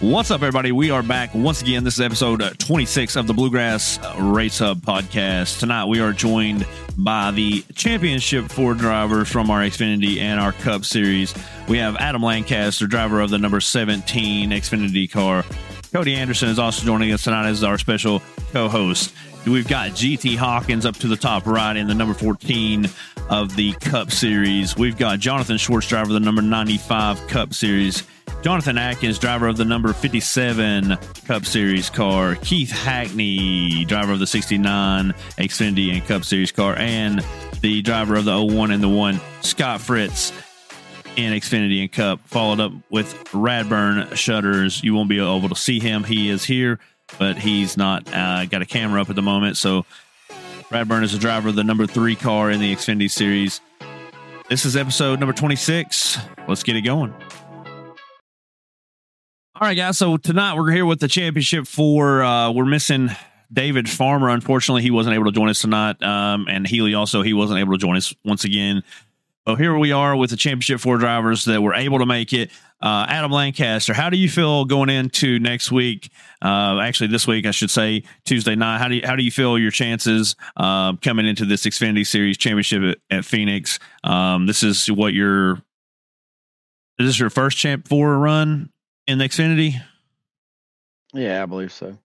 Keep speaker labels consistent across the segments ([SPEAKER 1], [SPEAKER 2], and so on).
[SPEAKER 1] What's up, everybody? We are back once again. This is episode uh, 26 of the Bluegrass Race Hub podcast. Tonight, we are joined by the championship four drivers from our Xfinity and our Cup series. We have Adam Lancaster, driver of the number 17 Xfinity car. Cody Anderson is also joining us tonight as our special co host. We've got GT Hawkins up to the top right in the number 14 of the Cup Series. We've got Jonathan Schwartz, driver of the number 95 Cup Series. Jonathan Adkins, driver of the number 57 Cup Series car. Keith Hackney, driver of the 69 Xfinity and Cup Series car. And the driver of the 01 and the 1, Scott Fritz in Xfinity and Cup. Followed up with Radburn Schutters. You won't be able to see him. He is here, but he's not uh, got a camera up at the moment. So Radburn is the driver of the number three car in the Xfinity series. This is episode number 26. Let's get it going. All right, guys. So tonight we're here with the championship four uh, we're missing David Farmer. Unfortunately, he wasn't able to join us tonight. Um, and Healey also he wasn't able to join us once again. But here we are with the championship four drivers that were able to make it. Uh, Adam Lancaster, how do you feel going into next week? Uh, actually, this week I should say Tuesday night. How do you, how do you feel your chances uh, coming into this Xfinity Series championship at, at Phoenix? Um, this is what your is this your first champ four run in the Xfinity?
[SPEAKER 2] Yeah, I believe so.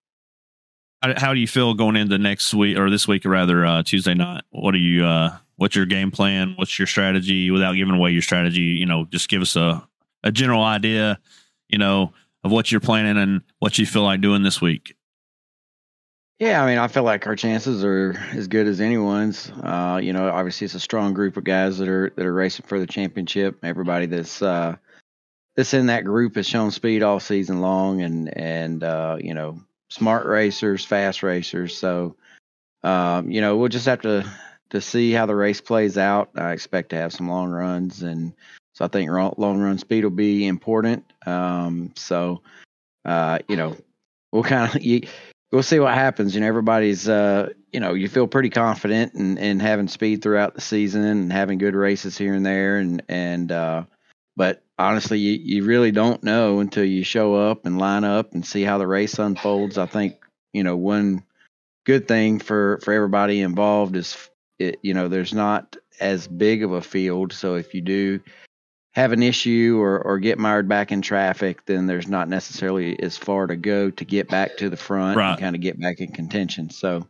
[SPEAKER 1] How, how do you feel going into next week or this week, or rather uh, Tuesday night? What are you? Uh, what's your game plan? What's your strategy? Without giving away your strategy, you know, just give us a a general idea, you know, of what you're planning and what you feel like doing this week.
[SPEAKER 2] Yeah, I mean, I feel like our chances are as good as anyone's. Uh, you know, obviously it's a strong group of guys that are that are racing for the championship. Everybody that's uh, that's in that group has shown speed all season long, and and uh, you know, smart racers, fast racers. So, um, you know, we'll just have to to see how the race plays out. I expect to have some long runs, and so I think long run speed will be important. Um, so, uh, you know, we'll kind of we'll see what happens. You know, everybody's uh, you know, you feel pretty confident in, in having speed throughout the season and having good races here and there, and and uh, but honestly, you, you really don't know until you show up and line up and see how the race unfolds. I think you know one good thing for for everybody involved is it, you know there's not as big of a field, so if you do have an issue or or get mired back in traffic, then there's not necessarily as far to go to get back to the front right. and kind of get back in contention. So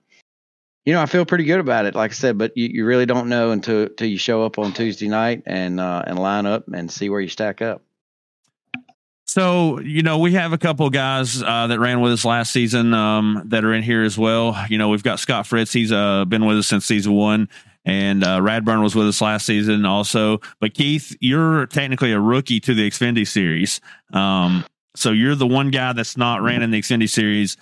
[SPEAKER 2] you know, I feel pretty good about it. Like I said, but you, you really don't know until until you show up on Tuesday night and uh, and line up and see where you stack up.
[SPEAKER 1] So you know, we have a couple guys uh, that ran with us last season um, that are in here as well. You know, we've got Scott Fritz. He's uh, been with us since season one, and uh, Radburn was with us last season also. But Keith, you're technically a rookie to the Xfinity series. Um, so you're the one guy that's not ran in the Xfinity series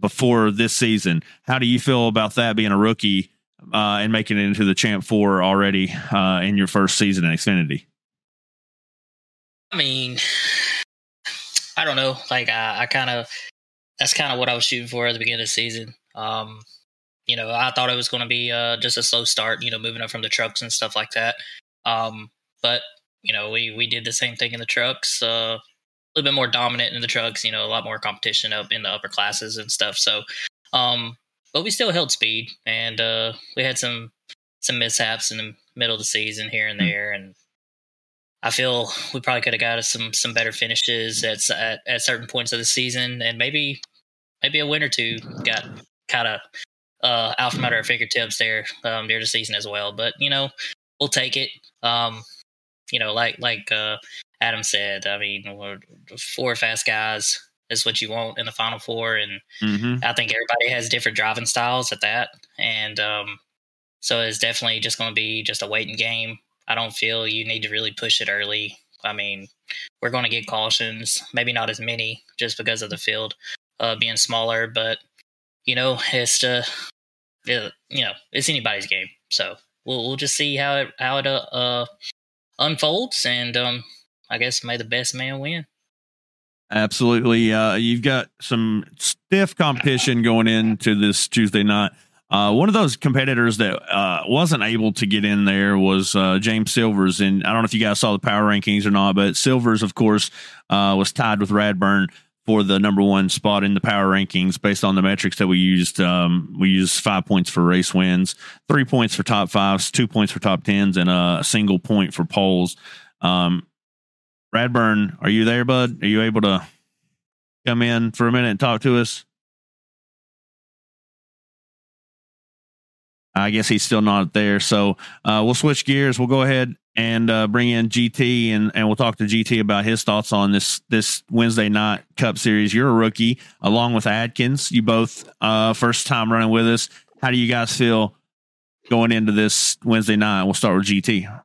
[SPEAKER 1] before this season. How do you feel about that being a rookie uh, and making it into the Champ Four already uh, in your first season in Xfinity?
[SPEAKER 3] I mean, I don't know. Like I, I kind of that's kind of what I was shooting for at the beginning of the season. Um, you know, I thought it was going to be uh, just a slow start. You know, moving up from the trucks and stuff like that. Um, but you know, we we did the same thing in the trucks. Uh, little bit more dominant in the trucks. You know, a lot more competition up in the upper classes and stuff. So, um, but we still held speed, and uh, we had some some mishaps in the middle of the season here and hmm. there, and I feel we probably could have got us some some better finishes at, at at certain points of the season, and maybe maybe a win or two got kind of uh, out from under our fingertips there um, near the season as well. But you know, we'll take it. Um, you know, like like uh, Adam said, I mean, four fast guys is what you want in the final four, and mm-hmm. I think everybody has different driving styles at that, and um, so it's definitely just going to be just a waiting game. I don't feel you need to really push it early. I mean, we're going to get cautions, maybe not as many, just because of the field uh, being smaller, but you know, it's uh, you know, it's anybody's game. So we'll we'll just see how it how it uh, uh unfolds, and um, I guess may the best man win.
[SPEAKER 1] Absolutely. Uh, you've got some stiff competition going into this Tuesday night. Uh, one of those competitors that uh, wasn't able to get in there was uh, James Silvers, and I don't know if you guys saw the power rankings or not, but Silvers, of course, uh, was tied with Radburn for the number one spot in the power rankings based on the metrics that we used. Um, we used five points for race wins, three points for top fives, two points for top tens, and a single point for poles. Um, Radburn, are you there, bud? Are you able to come in for a minute and talk to us? I guess he's still not there. So uh, we'll switch gears. We'll go ahead and uh, bring in GT and, and we'll talk to GT about his thoughts on this this Wednesday night Cup Series. You're a rookie along with Adkins. You both uh, first time running with us. How do you guys feel going into this Wednesday night? We'll start with GT.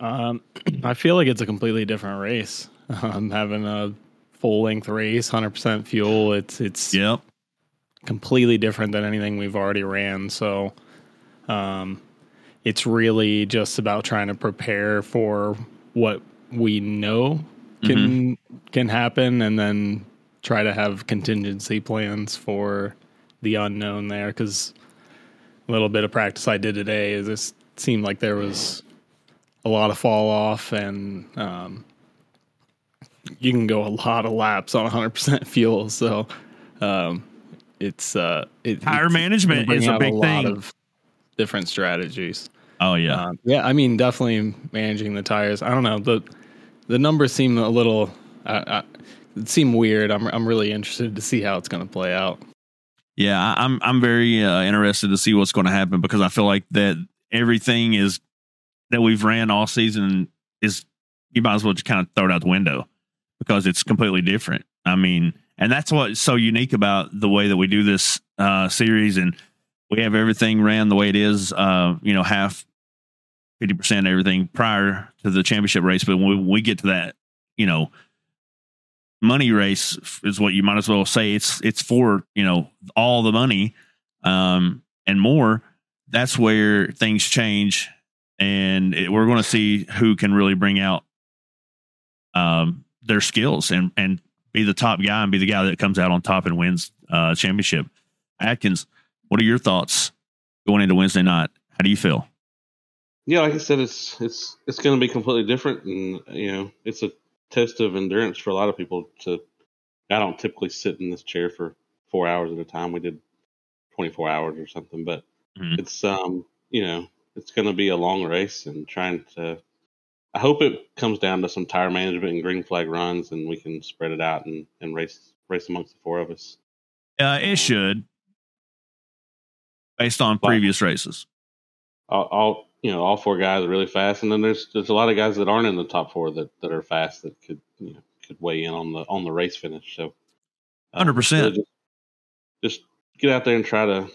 [SPEAKER 4] Um, I feel like it's a completely different race. Um, having a full length race, hundred percent fuel. It's it's
[SPEAKER 1] yep
[SPEAKER 4] completely different than anything we've already ran. So, um, it's really just about trying to prepare for what we know can mm-hmm. can happen, and then try to have contingency plans for the unknown there. Because a little bit of practice I did today is this seemed like there was a lot of fall off and um, you can go a lot of laps on 100% fuel. So um, it's uh it,
[SPEAKER 1] tire management is a big a thing. of
[SPEAKER 4] different strategies.
[SPEAKER 1] Oh yeah.
[SPEAKER 4] Um, yeah i mean definitely managing the tires. I don't know the the numbers seem a little uh, uh, seem weird. I'm i'm really interested to see how it's going to play out.
[SPEAKER 1] Yeah i'm i'm very uh, interested to see what's going to happen because i feel like that everything is that we've ran all season is you might as well just kind of throw it out the window because it's completely different. I mean and that's what's so unique about the way that we do this uh, series and we have everything ran the way it is uh, you know half 50% everything prior to the championship race. But when we get to that you know money race is what you might as well say it's it's for you know all the money um, and more. That's where things change and it, we're going to see who can really bring out um, their skills and and be the top guy and be the guy that comes out on top and wins uh, championship. Adkins, what are your thoughts going into Wednesday night? How do you feel?
[SPEAKER 5] Yeah, like I said, it's it's it's going to be completely different, and you know, it's a test of endurance for a lot of people. To I don't typically sit in this chair for four hours at a time. We did twenty four hours or something, but mm-hmm. it's um you know it's going to be a long race and trying to I hope it comes down to some tire management and green flag runs, and we can spread it out and, and race race amongst the four of us.
[SPEAKER 1] Uh, it should, based on but previous races.
[SPEAKER 5] All, all, you know, all four guys are really fast, and then there's there's a lot of guys that aren't in the top four that, that are fast that could you know could weigh in on the on the race finish. So,
[SPEAKER 1] uh, hundred percent.
[SPEAKER 5] Just get out there and try to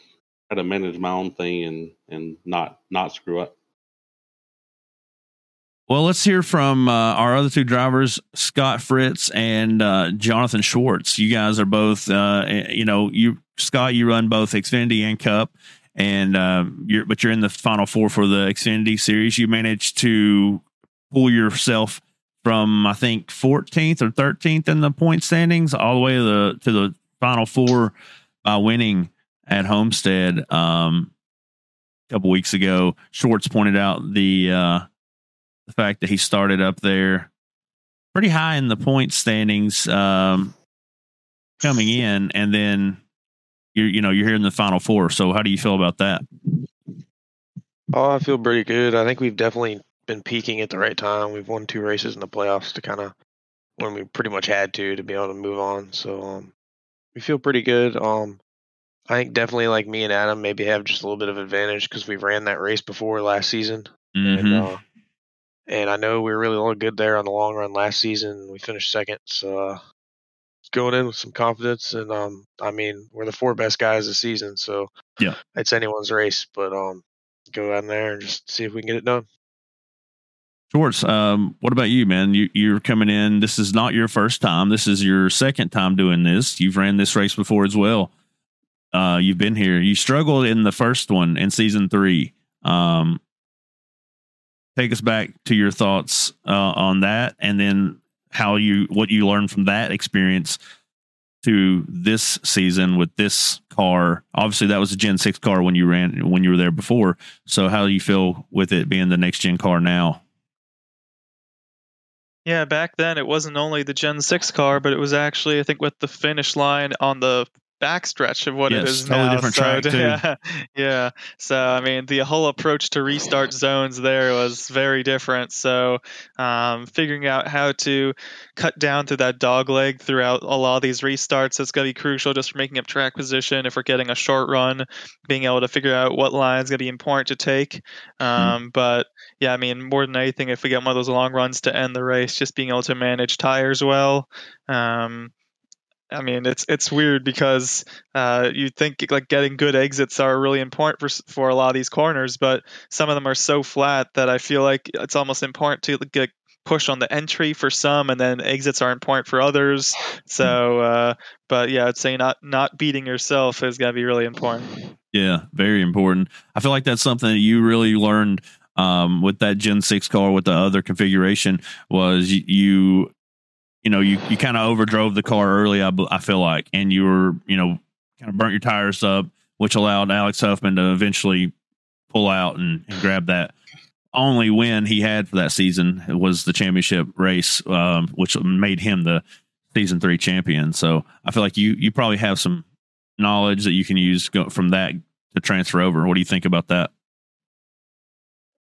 [SPEAKER 5] try to manage my own thing and and not not screw up.
[SPEAKER 1] Well, let's hear from uh, our other two drivers, Scott Fritz and uh, Jonathan Schwartz. You guys are both, uh, eh, you know, you Scott, you run both Xfinity and Cup, and uh, you're but you're in the final four for the Xfinity series. You managed to pull yourself from I think 14th or 13th in the point standings all the way to the to the final four by winning at Homestead um, a couple weeks ago. Schwartz pointed out the uh, the fact that he started up there pretty high in the point standings um, coming in, and then you're you know you're here in the final four. So how do you feel about that?
[SPEAKER 6] Oh, I feel pretty good. I think we've definitely been peaking at the right time. We've won two races in the playoffs to kind of when we pretty much had to to be able to move on. So um, we feel pretty good. Um, I think definitely like me and Adam maybe have just a little bit of advantage because we ran that race before last season,
[SPEAKER 1] mm-hmm.
[SPEAKER 6] and uh, and I know we were really all good there on the long run last season. We finished second, so uh, going in with some confidence. And um, I mean, we're the four best guys this season, so
[SPEAKER 1] yeah,
[SPEAKER 6] it's anyone's race. But um, go out there and just see if we can get it done.
[SPEAKER 1] Schwartz, um, what about you, man? You, you're coming in. This is not your first time. This is your second time doing this. You've ran this race before as well. Uh, you've been here. You struggled in the first one in season three. Um, take us back to your thoughts uh, on that, and then how you what you learned from that experience to this season with this car. Obviously, that was a Gen Six car when you ran when you were there before. So, how do you feel with it being the next gen car now?
[SPEAKER 7] Yeah, back then it wasn't only the Gen 6 car, but it was actually, I think, with the finish line on the backstretch of what
[SPEAKER 1] Yes,
[SPEAKER 7] it is
[SPEAKER 1] totally
[SPEAKER 7] now.
[SPEAKER 1] different
[SPEAKER 7] so,
[SPEAKER 1] track, too.
[SPEAKER 7] Yeah, yeah. So I mean, the whole approach to restart zones there was very different. So um, figuring out how to cut down through that dog leg throughout a lot of these restarts is going to be crucial just for making up track position. If we're getting a short run, being able to figure out what line is going to be important to take.
[SPEAKER 1] Hmm.
[SPEAKER 7] Um, But yeah, I mean, more than anything, if we get one of those long runs to end the race, just being able to manage tires well. Um, I mean, it's it's weird because uh, you think like getting good exits are really important for for a lot of these corners, but some of them are so flat that I feel like it's almost important to get push on the entry for some, and then exits are important for others. So, uh, but yeah, I'd say not not beating yourself is gonna be really important.
[SPEAKER 1] Yeah, very important. I feel like that's something that you really learned um, with that Gen Six car with the other configuration was you you, know you you kind of overdrove the car early. I, I feel like, and you were you know kind of burnt your tires up, which allowed Alex Huffman to eventually pull out and, and grab that. Only win he had for that season was the championship race, um, which made him the season three champion. So I feel like you you probably have some knowledge that you can use from that to transfer over. What do you think about that?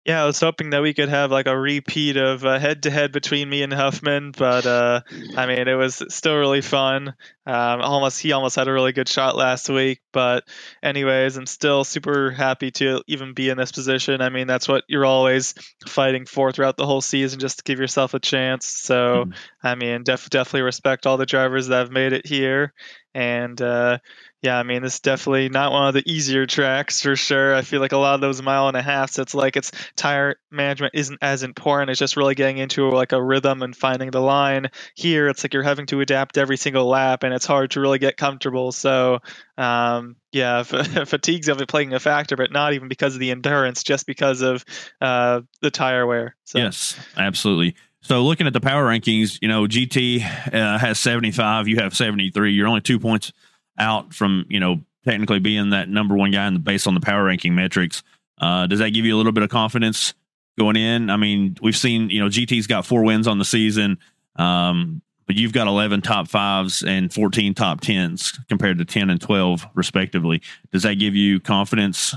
[SPEAKER 7] Yeah, I was hoping that we could have like a repeat of head to head between me and Huffman, but uh, I mean, it was still really fun. Um, almost, he almost had a really good shot last week, but anyways, I'm still super happy to even be in this position. I mean, that's what you're always fighting for throughout the whole season, just to give yourself a chance. So,
[SPEAKER 1] Mhm.
[SPEAKER 7] I mean, def- definitely respect all the drivers that have made it here, and uh, yeah, I mean, this is definitely not one of the easier tracks for sure. I feel like a lot of those mile and a halfs, it's like it's tire management isn't as important. It's just really getting into like a rhythm and finding the line. Here, it's like you're having to adapt every single lap, and it's hard to really get comfortable. So, um, yeah, f- fatigue's it playing a factor, but not even because of the endurance, just because of uh, the tire wear. So.
[SPEAKER 1] Yes, absolutely. So looking at the power rankings, you know, GT uh, has 75, you have 73. You're only two points out from, you know, technically being that number one guy in the, based on the power ranking metrics. Uh, does that give you a little bit of confidence going in? I mean, we've seen, you know, GT's got four wins on the season, um, but you've got 11 top fives and 14 top tens compared to 10 and 12, respectively. Does that give you confidence?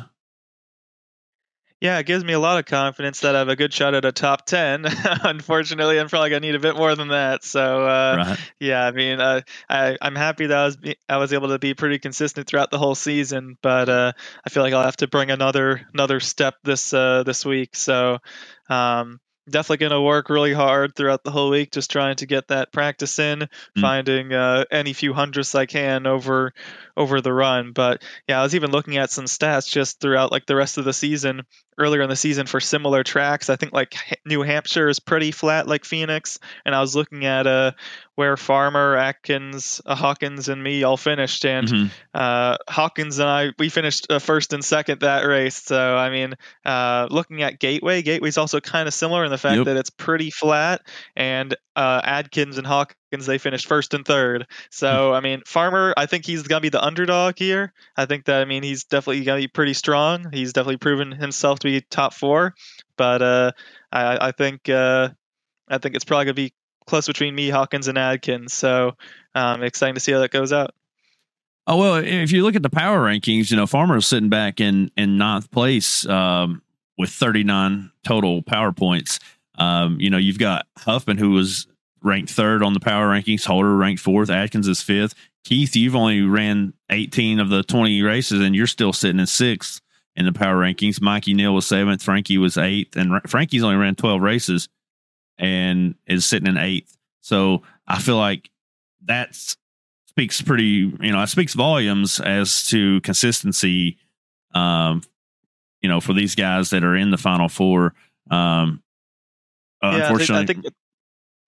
[SPEAKER 7] Yeah, it gives me a lot of confidence that I have a good shot at a top 10. Unfortunately, I'm probably going to need a bit more than that. So, uh,
[SPEAKER 1] right.
[SPEAKER 7] yeah, I mean, uh, I, I'm happy that I was, be, I was able to be pretty consistent throughout the whole season, but uh, I feel like I'll have to bring another another step this uh, this week. So, um, definitely going to work really hard throughout the whole week, just trying to get that practice in,
[SPEAKER 1] Mm.
[SPEAKER 7] finding uh, any few hundredths I can over over the run. But yeah, I was even looking at some stats just throughout like the rest of the season. Earlier in the season for similar tracks, I think like New Hampshire is pretty flat, like Phoenix. And I was looking at uh where Farmer, Adkins, uh, Hawkins, and me all finished, and
[SPEAKER 1] Mhm.
[SPEAKER 7] uh, Hawkins and I we finished uh, first and second that race. So I mean, uh, looking at Gateway, Gateway's also kind of similar in the fact
[SPEAKER 1] Yep.
[SPEAKER 7] that it's pretty flat, and uh, Adkins and Hawkins they finished first and third. So I mean, Farmer, I think he's gonna be the underdog here. I think that I mean he's definitely gonna be pretty strong. He's definitely proven himself to be top four, but uh, I, I think uh, I think it's probably gonna be close between me, Hawkins, and Adkins. So um, exciting to see how that goes out.
[SPEAKER 1] Oh well, if you look at the power rankings, you know Farmer's sitting back in in ninth place um, with 39 total power points. Um, you know you've got Huffman who was ranked third on the power rankings. Holder ranked fourth. Adkins is fifth. Keith, you've only ran 18 of the 20 races, and you're still sitting in sixth in the power rankings. Mikey Neal was seventh. Frankie was eighth, and Ra- Frankie's only ran 12 races and is sitting in eighth. So I feel like that speaks pretty you know it speaks volumes as to consistency um you know for these guys that are in the final four um uh,
[SPEAKER 7] yeah, I think,
[SPEAKER 1] unfortunately
[SPEAKER 7] I think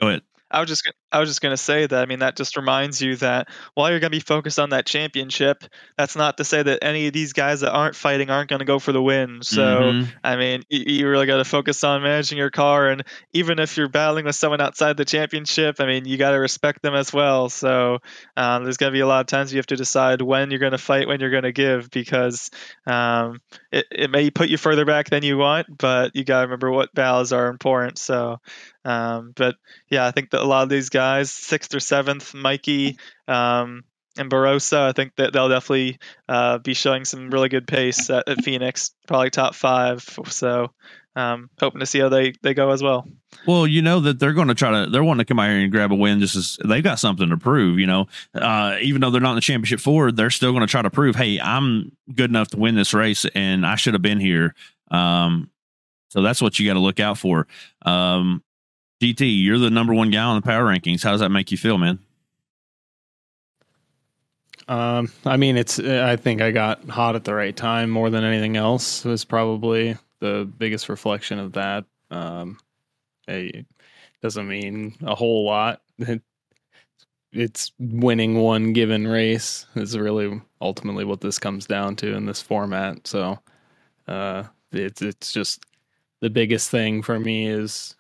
[SPEAKER 1] go ahead
[SPEAKER 7] I was just I was just going to say that I mean that just reminds you that while you're going to be focused on that championship, that's not to say that any of these guys that aren't fighting aren't going to go for the win. So
[SPEAKER 1] Mhm.
[SPEAKER 7] I mean, you, you really got to focus on managing your car, and even if you're battling with someone outside the championship, I mean, you got to respect them as well. So um, there's going to be a lot of times you have to decide when you're going to fight, when you're going to give, because um, it it may put you further back than you want, but you got to remember what battles are important. So Um, but yeah, I think that a lot of these guys, sixth or seventh, Mikey um, and Barossa, I think that they'll definitely uh, be showing some really good pace at, at Phoenix, probably top five. So um, hoping to see how they, they go as well.
[SPEAKER 1] Well, you know that they're going to try to they're wanting to come out here and grab a win. Just as they've got something to prove. You know, uh, even though they're not in the championship four, they're still going to try to prove, hey, I'm good enough to win this race, and I should have been here. Um, so that's what you got to look out for. Um, GT, you're the number one guy on the power rankings. How does that make you feel, man?
[SPEAKER 4] Um, I mean, it's. I think I got hot at the right time more than anything else. Was probably the biggest reflection of that. Um, it doesn't mean a whole lot. it's winning one given race is really ultimately what this comes down to in this format. So, uh, it's it's just the biggest thing for me is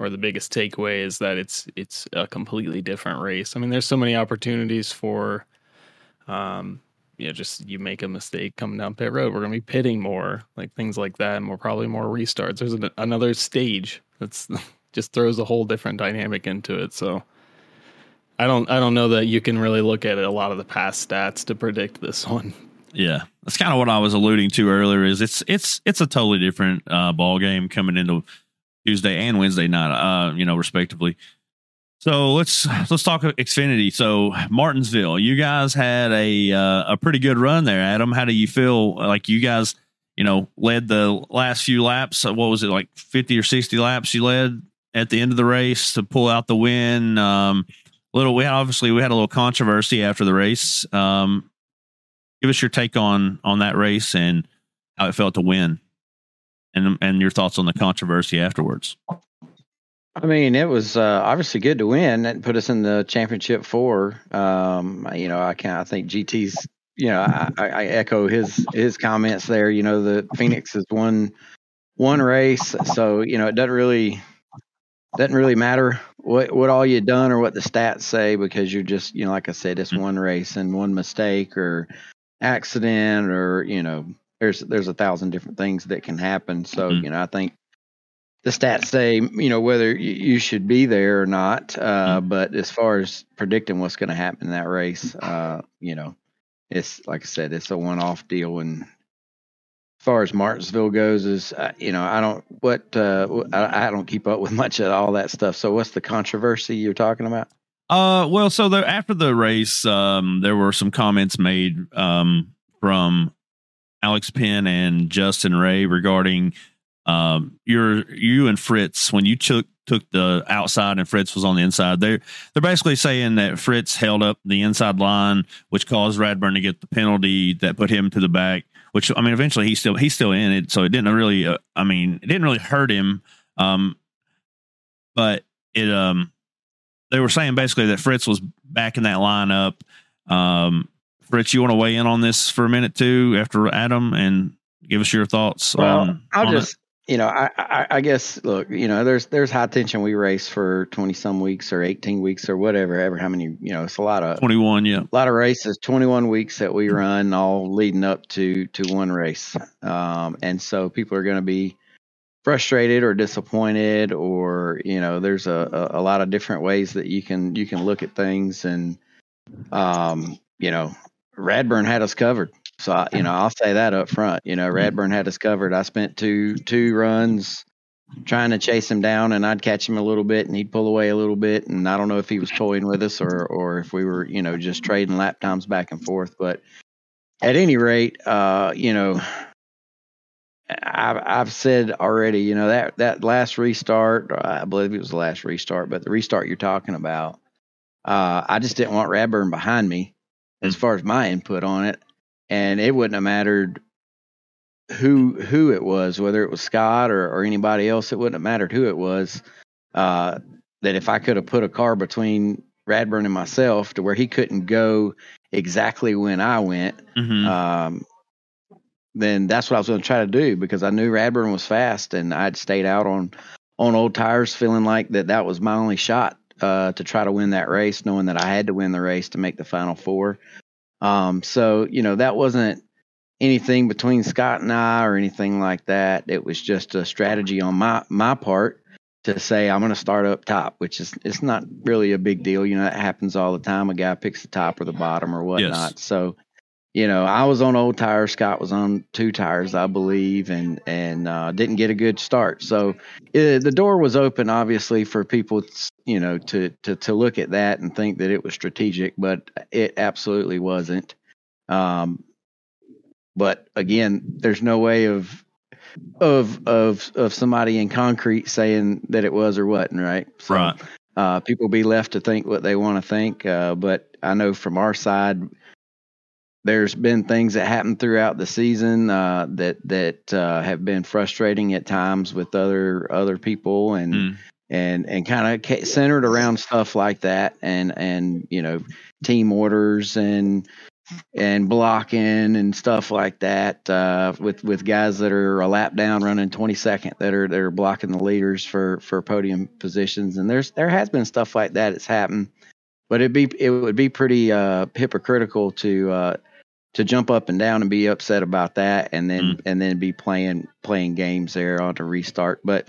[SPEAKER 4] or the biggest takeaway is that it's it's a completely different race. I mean, there's so many opportunities for um you know, just you make a mistake coming down pit road, we're gonna be pitting more, like things like that, and we're probably more restarts. There's an, another stage that's just throws a whole different dynamic into it. So I don't I don't know that you can really look at a lot of the past stats to predict this one.
[SPEAKER 1] Yeah, that's kind of what I was alluding to earlier. Is it's it's it's a totally different uh, ball game coming into Tuesday and Wednesday night, uh, you know, respectively. So let's let's talk Xfinity. So Martinsville, you guys had a uh, a pretty good run there, Adam. How do you feel? Like you guys, you know, led the last few laps. What was it like, fifty or sixty laps? You led at the end of the race to pull out the win. Um, little, we had, obviously we had a little controversy after the race. Um, give us your take on on that race and how it felt to win, and and your thoughts on the controversy afterwards.
[SPEAKER 2] I mean, it was uh, obviously good to win. That put us in the championship four. Um, you know, I can I think GT's. You know, I, I echo his his comments there. You know, the Phoenix has won one race, so you know it doesn't really doesn't really matter what what all you done or what the stats say because you're just you know like I said, it's one race and one mistake or accident or you know there's there's a thousand different things that can happen. So
[SPEAKER 1] Mhm.
[SPEAKER 2] you know I think the stats say you know whether you, you should be there or not. Uh, But as far as predicting what's going to happen in that race, uh, you know, it's like I said, it's a one-off deal. And as far as Martinsville goes, is uh, you know I don't what uh, I, I don't keep up with much of all that stuff. So what's the controversy you're talking about?
[SPEAKER 1] Uh, well, so the, after the race, um, there were some comments made um, from Alex Penn and Justin Ray regarding um, your you and Fritz when you took took the outside and Fritz was on the inside. They're they're basically saying that Fritz held up the inside line, which caused Radburn to get the penalty that put him to the back. Which I mean, eventually he's still he's still in it, so it didn't really. Uh, I mean, it didn't really hurt him. Um, but it um they were saying basically that Fritz was back in that lineup. Um, Fritz, you want to weigh in on this for a minute too after Adam and give us your thoughts
[SPEAKER 2] Well,
[SPEAKER 1] on,
[SPEAKER 2] I'll
[SPEAKER 1] on it?
[SPEAKER 2] just you know I, I I guess look you know there's there's high tension we race for twenty some weeks or eighteen weeks or whatever ever how many you know it's a lot of
[SPEAKER 1] 21, yeah.
[SPEAKER 2] a lot of races 21 weeks that we run all leading up to to one race um, and so people are going to be frustrated or disappointed or you know there's a, a, a lot of different ways that you can you can look at things and um, you know radburn had us covered. So I, you know i'll say that up front you know radburn had us covered. I spent two two runs trying to chase him down and I'd catch him a little bit and he'd pull away a little bit and I don't know if he was toying with us or or if we were, you know, just trading lap times back and forth. But at any rate, uh, you know, I've I've said already, you know, that that last restart, I believe it was the last restart, but the restart you're talking about, uh, I just didn't want Radburn behind me as far as my input on it. And it wouldn't have mattered who who it was, whether it was Scott or, or anybody else, it wouldn't have mattered who it was. Uh, that if I could have put a car between Radburn and myself to where he couldn't go exactly when I went,
[SPEAKER 1] Mhm.
[SPEAKER 2] um, then that's what I was going to try to do because I knew Radburn was fast and I'd stayed out on on old tires, feeling like that that was my only shot uh, to try to win that race, knowing that I had to win the race to make the final four. Um, so you know that wasn't anything between Scott and I or anything like that. It was just a strategy on my my part to say I'm going to start up top, which is it's not really a big deal. You know, that happens all the time. A guy picks the top or the bottom or whatnot.
[SPEAKER 1] Yes.
[SPEAKER 2] So, you know, I was on old tires. Scott was on two tires, I believe, and and uh, didn't get a good start. So it, the door was open, obviously, for people, you know, to to to look at that and think that it was strategic, but it absolutely wasn't. Um, but again, there's no way of of of of somebody in concrete saying that it was or wasn't, right? So,
[SPEAKER 1] Right.
[SPEAKER 2] Uh, people be left to think what they want to think. Uh, but I know from our side, there's been things that happened throughout the season uh, that that uh, have been frustrating at times with other other people and
[SPEAKER 1] Mm.
[SPEAKER 2] and and kind of centered around stuff like that and and you know team orders and and blocking and stuff like that uh, with with guys that are a lap down running 22nd that are that are blocking the leaders for for podium positions and there's there has been stuff like that that's happened but it'd be it would be pretty uh, hypocritical to uh, to jump up and down and be upset about that and then and then be playing playing games there on to restart. But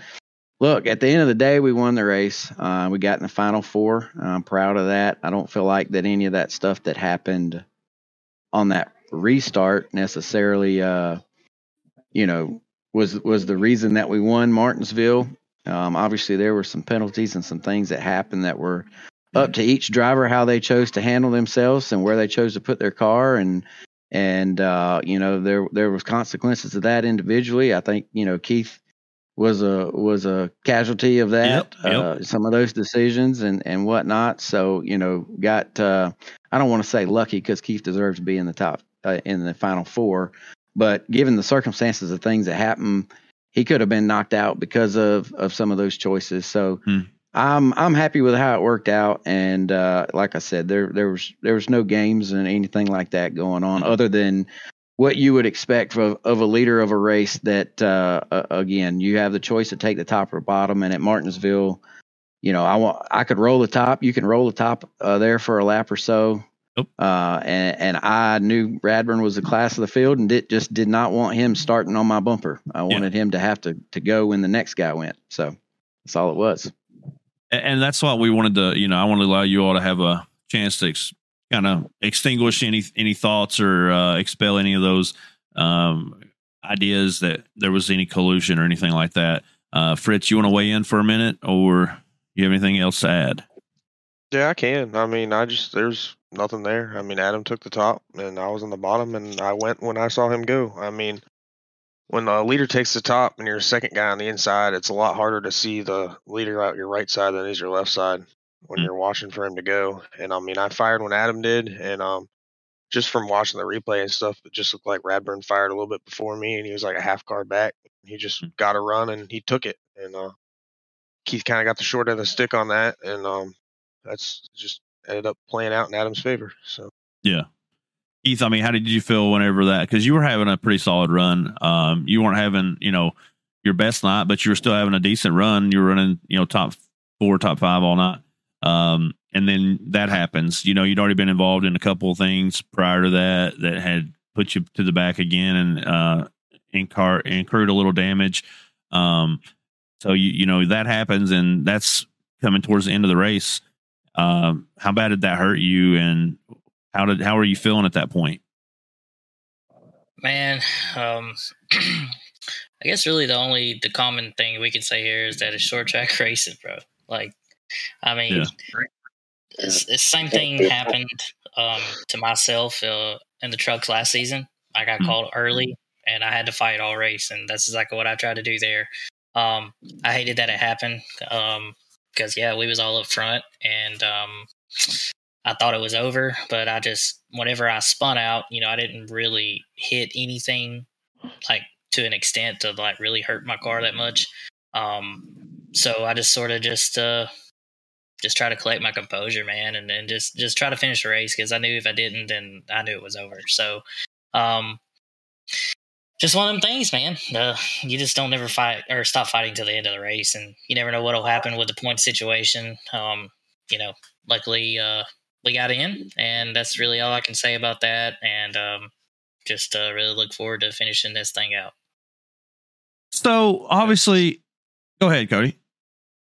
[SPEAKER 2] look at the end of the day we won the race. Uh, we got in the final four. I'm proud of that. I don't feel like that any of that stuff that happened on that restart necessarily uh you know was was the reason that we won martinsville. Um obviously there were some penalties and some things that happened that were up to each driver how they chose to handle themselves and where they chose to put their car and and uh you know there there was consequences of that individually i think you know keith was a was a casualty of that
[SPEAKER 1] Yep, yep.
[SPEAKER 2] uh some of those decisions and and whatnot so you know got uh i don't want to say lucky because keith deserves to be in the top uh, in the final four but given the circumstances of things that happened he could have been knocked out because of of some of those choices so
[SPEAKER 1] Hmm.
[SPEAKER 2] I'm I'm happy with how it worked out, and uh, like I said, there there was there was no games and anything like that going on, other than what you would expect of, of a leader of a race. That uh, uh, again, you have the choice to take the top or bottom, and at Martinsville, you know, I want I could roll the top. You can roll the top uh, there for a lap or so.
[SPEAKER 1] Yep.
[SPEAKER 2] Uh, and and I knew Radburn was the class of the field, and did, just did not want him starting on my bumper. I wanted him to have to to go when the next guy went. So that's all it was.
[SPEAKER 1] And that's why we wanted to you know i want to allow you all to have a chance to ex- kind of extinguish any any thoughts or uh, expel any of those um, ideas that there was any collusion or anything like that uh, fritz you want to weigh in for a minute or you have anything else to add
[SPEAKER 6] Yeah, I can. I mean, I just there's nothing there. I mean, Adam took the top, and I was on the bottom, and I went when I saw him go. I mean, when the leader takes the top and you're a second guy on the inside, it's a lot harder to see the leader out your right side than it is your left side when
[SPEAKER 1] Mm.
[SPEAKER 6] you're watching for him to go. And I mean, I fired when Adam did, and um, just from watching the replay and stuff, it just looked like Radburn fired a little bit before me, and he was like a half car back. He just
[SPEAKER 1] Mm.
[SPEAKER 6] got a run and he took it, and uh, Keith kind of got the short end of the stick on that, and um, that's just ended up playing out in Adam's favor. So
[SPEAKER 1] Yeah. Keith, I mean, how did you feel whenever that? Because you were having a pretty solid run. Um, you weren't having, you know, your best night, but you were still having a decent run. You were running, you know, top four, top five all night. Um, and then that happens. You know, you'd already been involved in a couple of things prior to that that had put you to the back again and uh, incar- incurred a little damage. Um, so you you know that happens, and that's coming towards the end of the race. Um, how bad did that hurt you, and how did how are you feeling at that point?
[SPEAKER 3] Man, um, I guess really the only the common thing we can say here is that it's short track racing, bro. Like, I mean,
[SPEAKER 1] Yeah.
[SPEAKER 3] it's, it's same thing happened um, to myself uh, in the trucks last season. I got
[SPEAKER 1] Hmm.
[SPEAKER 3] called early, and I had to fight all race, and that's exactly what I tried to do there. Um, I hated that it happened because yeah, we was all up front, and um, I thought it was over, but I just whenever I spun out, you know, I didn't really hit anything like to an extent to like really hurt my car that much. Um, so I just sort of just uh just try to collect my composure, man, and then just just try to finish the race because I knew if I didn't, then I knew it was over. So, um, just one of them things, man. Uh, you just don't never fight or stop fighting till the end of the race, and you never know what'll happen with the point situation. Um, you know, luckily, uh, we got in, and that's really all I can say about that. And um, just uh, really look forward to finishing this thing out.
[SPEAKER 1] So obviously, go ahead, Cody.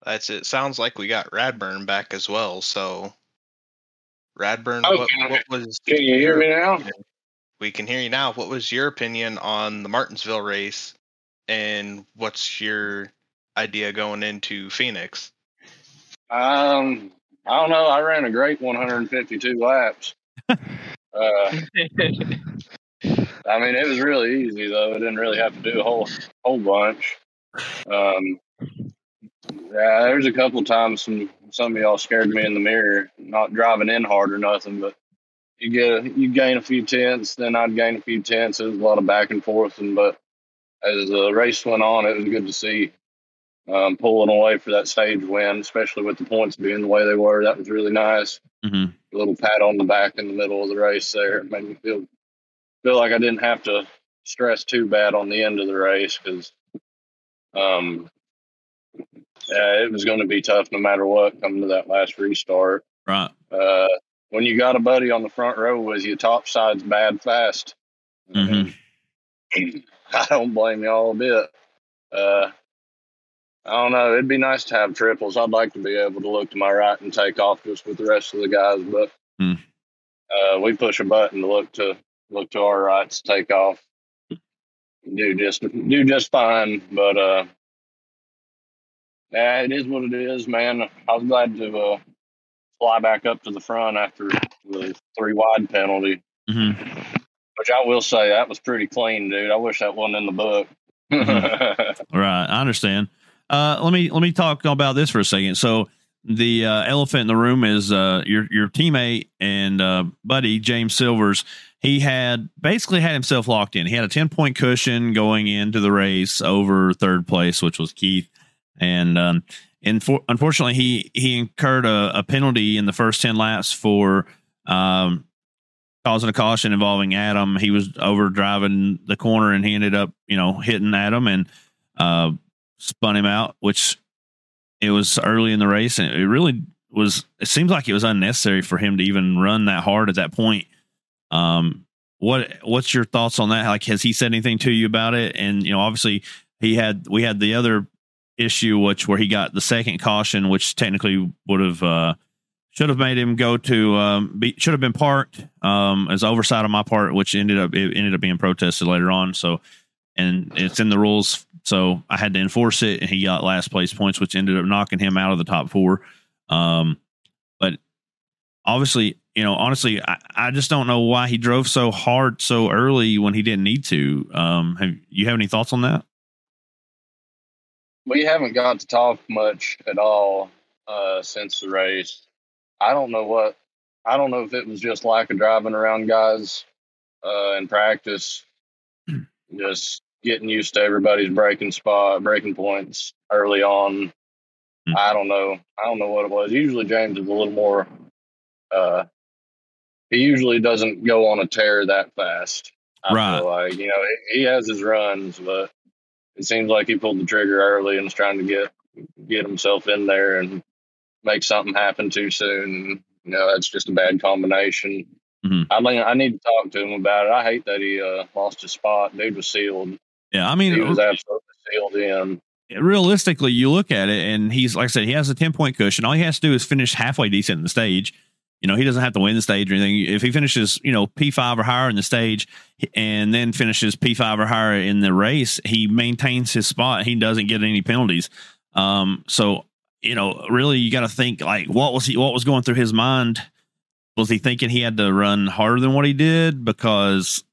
[SPEAKER 8] That's it. Sounds like we got Radburn back as well. So, Radburn,
[SPEAKER 9] Oh,
[SPEAKER 8] what, what was?
[SPEAKER 9] Can you hear me now?
[SPEAKER 8] We can hear you now. What was your opinion on the Martinsville race, and what's your idea going into Phoenix?
[SPEAKER 9] Um, I don't know. I ran a great 152 laps. uh, I mean, it was really easy though. I didn't really have to do a whole whole bunch. Um, yeah, there was a couple times some some of y'all scared me in the mirror, not driving in hard or nothing, but you get a, you gain a few tenths, then I'd gain a few tenths. It was a lot of back and forth, and but as the race went on, it was good to see um, pulling away for that stage win, especially with the points being the way they were. That was really nice.
[SPEAKER 1] Mhm.
[SPEAKER 9] A little pat on the back in the middle of the race there it made me feel feel like I didn't have to stress too bad on the end of the race because um, yeah, it was going to be tough no matter what coming to that last restart.
[SPEAKER 1] Right.
[SPEAKER 9] Uh, when you got a buddy on the front row with you, top side's bad fast.
[SPEAKER 1] Mhm.
[SPEAKER 9] I don't blame y'all a bit. Uh, I don't know. It'd be nice to have triples. I'd like to be able to look to my right and take off just with the rest of the guys, but
[SPEAKER 1] Hmm.
[SPEAKER 9] uh, we push a button to look to look to our rights, take off, do just do just fine. But uh, yeah, it is what it is, man. I was glad to uh, fly back up to the front after the three wide penalty.
[SPEAKER 1] hmm
[SPEAKER 9] Which I will say that was pretty clean, dude. I wish that wasn't in the book.
[SPEAKER 1] Right, I understand. Uh, let me let me talk about this for a second. So the uh, elephant in the room is uh, your your teammate and uh, buddy James Silvers. He had basically had himself locked in. He had a ten point cushion going into the race over third place, which was Keith, and um, and for, unfortunately he he incurred a, a penalty in the first ten laps for um, causing a caution involving Adam. He was over driving the corner and he ended up, you know, hitting Adam and uh, spun him out, which it was early in the race. And it really was, it seems like it was unnecessary for him to even run that hard at that point. Um, what, what's your thoughts on that? Like, has he said anything to you about it? And, you know, obviously he had, we had the other issue, which where he got the second caution, which technically would have, uh, should have made him go to um, be, should have been parked um, as oversight on my part, which ended up it ended up being protested later on. So, and it's in the rules, so I had to enforce it, and he got last place points, which ended up knocking him out of the top four. Um, but obviously, you know, honestly, I, I just don't know why he drove so hard so early when he didn't need to. Um, have you have any thoughts on that?
[SPEAKER 9] we haven't got to talk much at all uh, since the race. I don't know what. I don't know if it was just lack of driving around guys uh, in practice, just getting used to everybody's braking spot, braking points early on.
[SPEAKER 1] Hmm.
[SPEAKER 9] I don't know. I don't know what it was. Usually James is a little more. Uh, he usually doesn't go on a tear that fast. I
[SPEAKER 1] Right.
[SPEAKER 9] like you know he, he has his runs, but it seems like he pulled the trigger early and was trying to get get himself in there and make something happen too soon. You know, that's just a bad combination.
[SPEAKER 1] Mhm.
[SPEAKER 9] I mean, I need to talk to him about it. I hate that he uh, lost his spot. Dude was sealed.
[SPEAKER 1] Yeah, I mean,
[SPEAKER 9] He was absolutely sealed in.
[SPEAKER 1] realistically, you look at it, and he's like I said, he has a ten point cushion. All he has to do is finish halfway decent in the stage. You know, he doesn't have to win the stage or anything. If he finishes, you know, P five or higher in the stage, and then finishes P five or higher in the race, he maintains his spot. He doesn't get any penalties. Um, so you know, really, you got to think like, what was he? What was going through his mind? Was he thinking he had to run harder than what he did because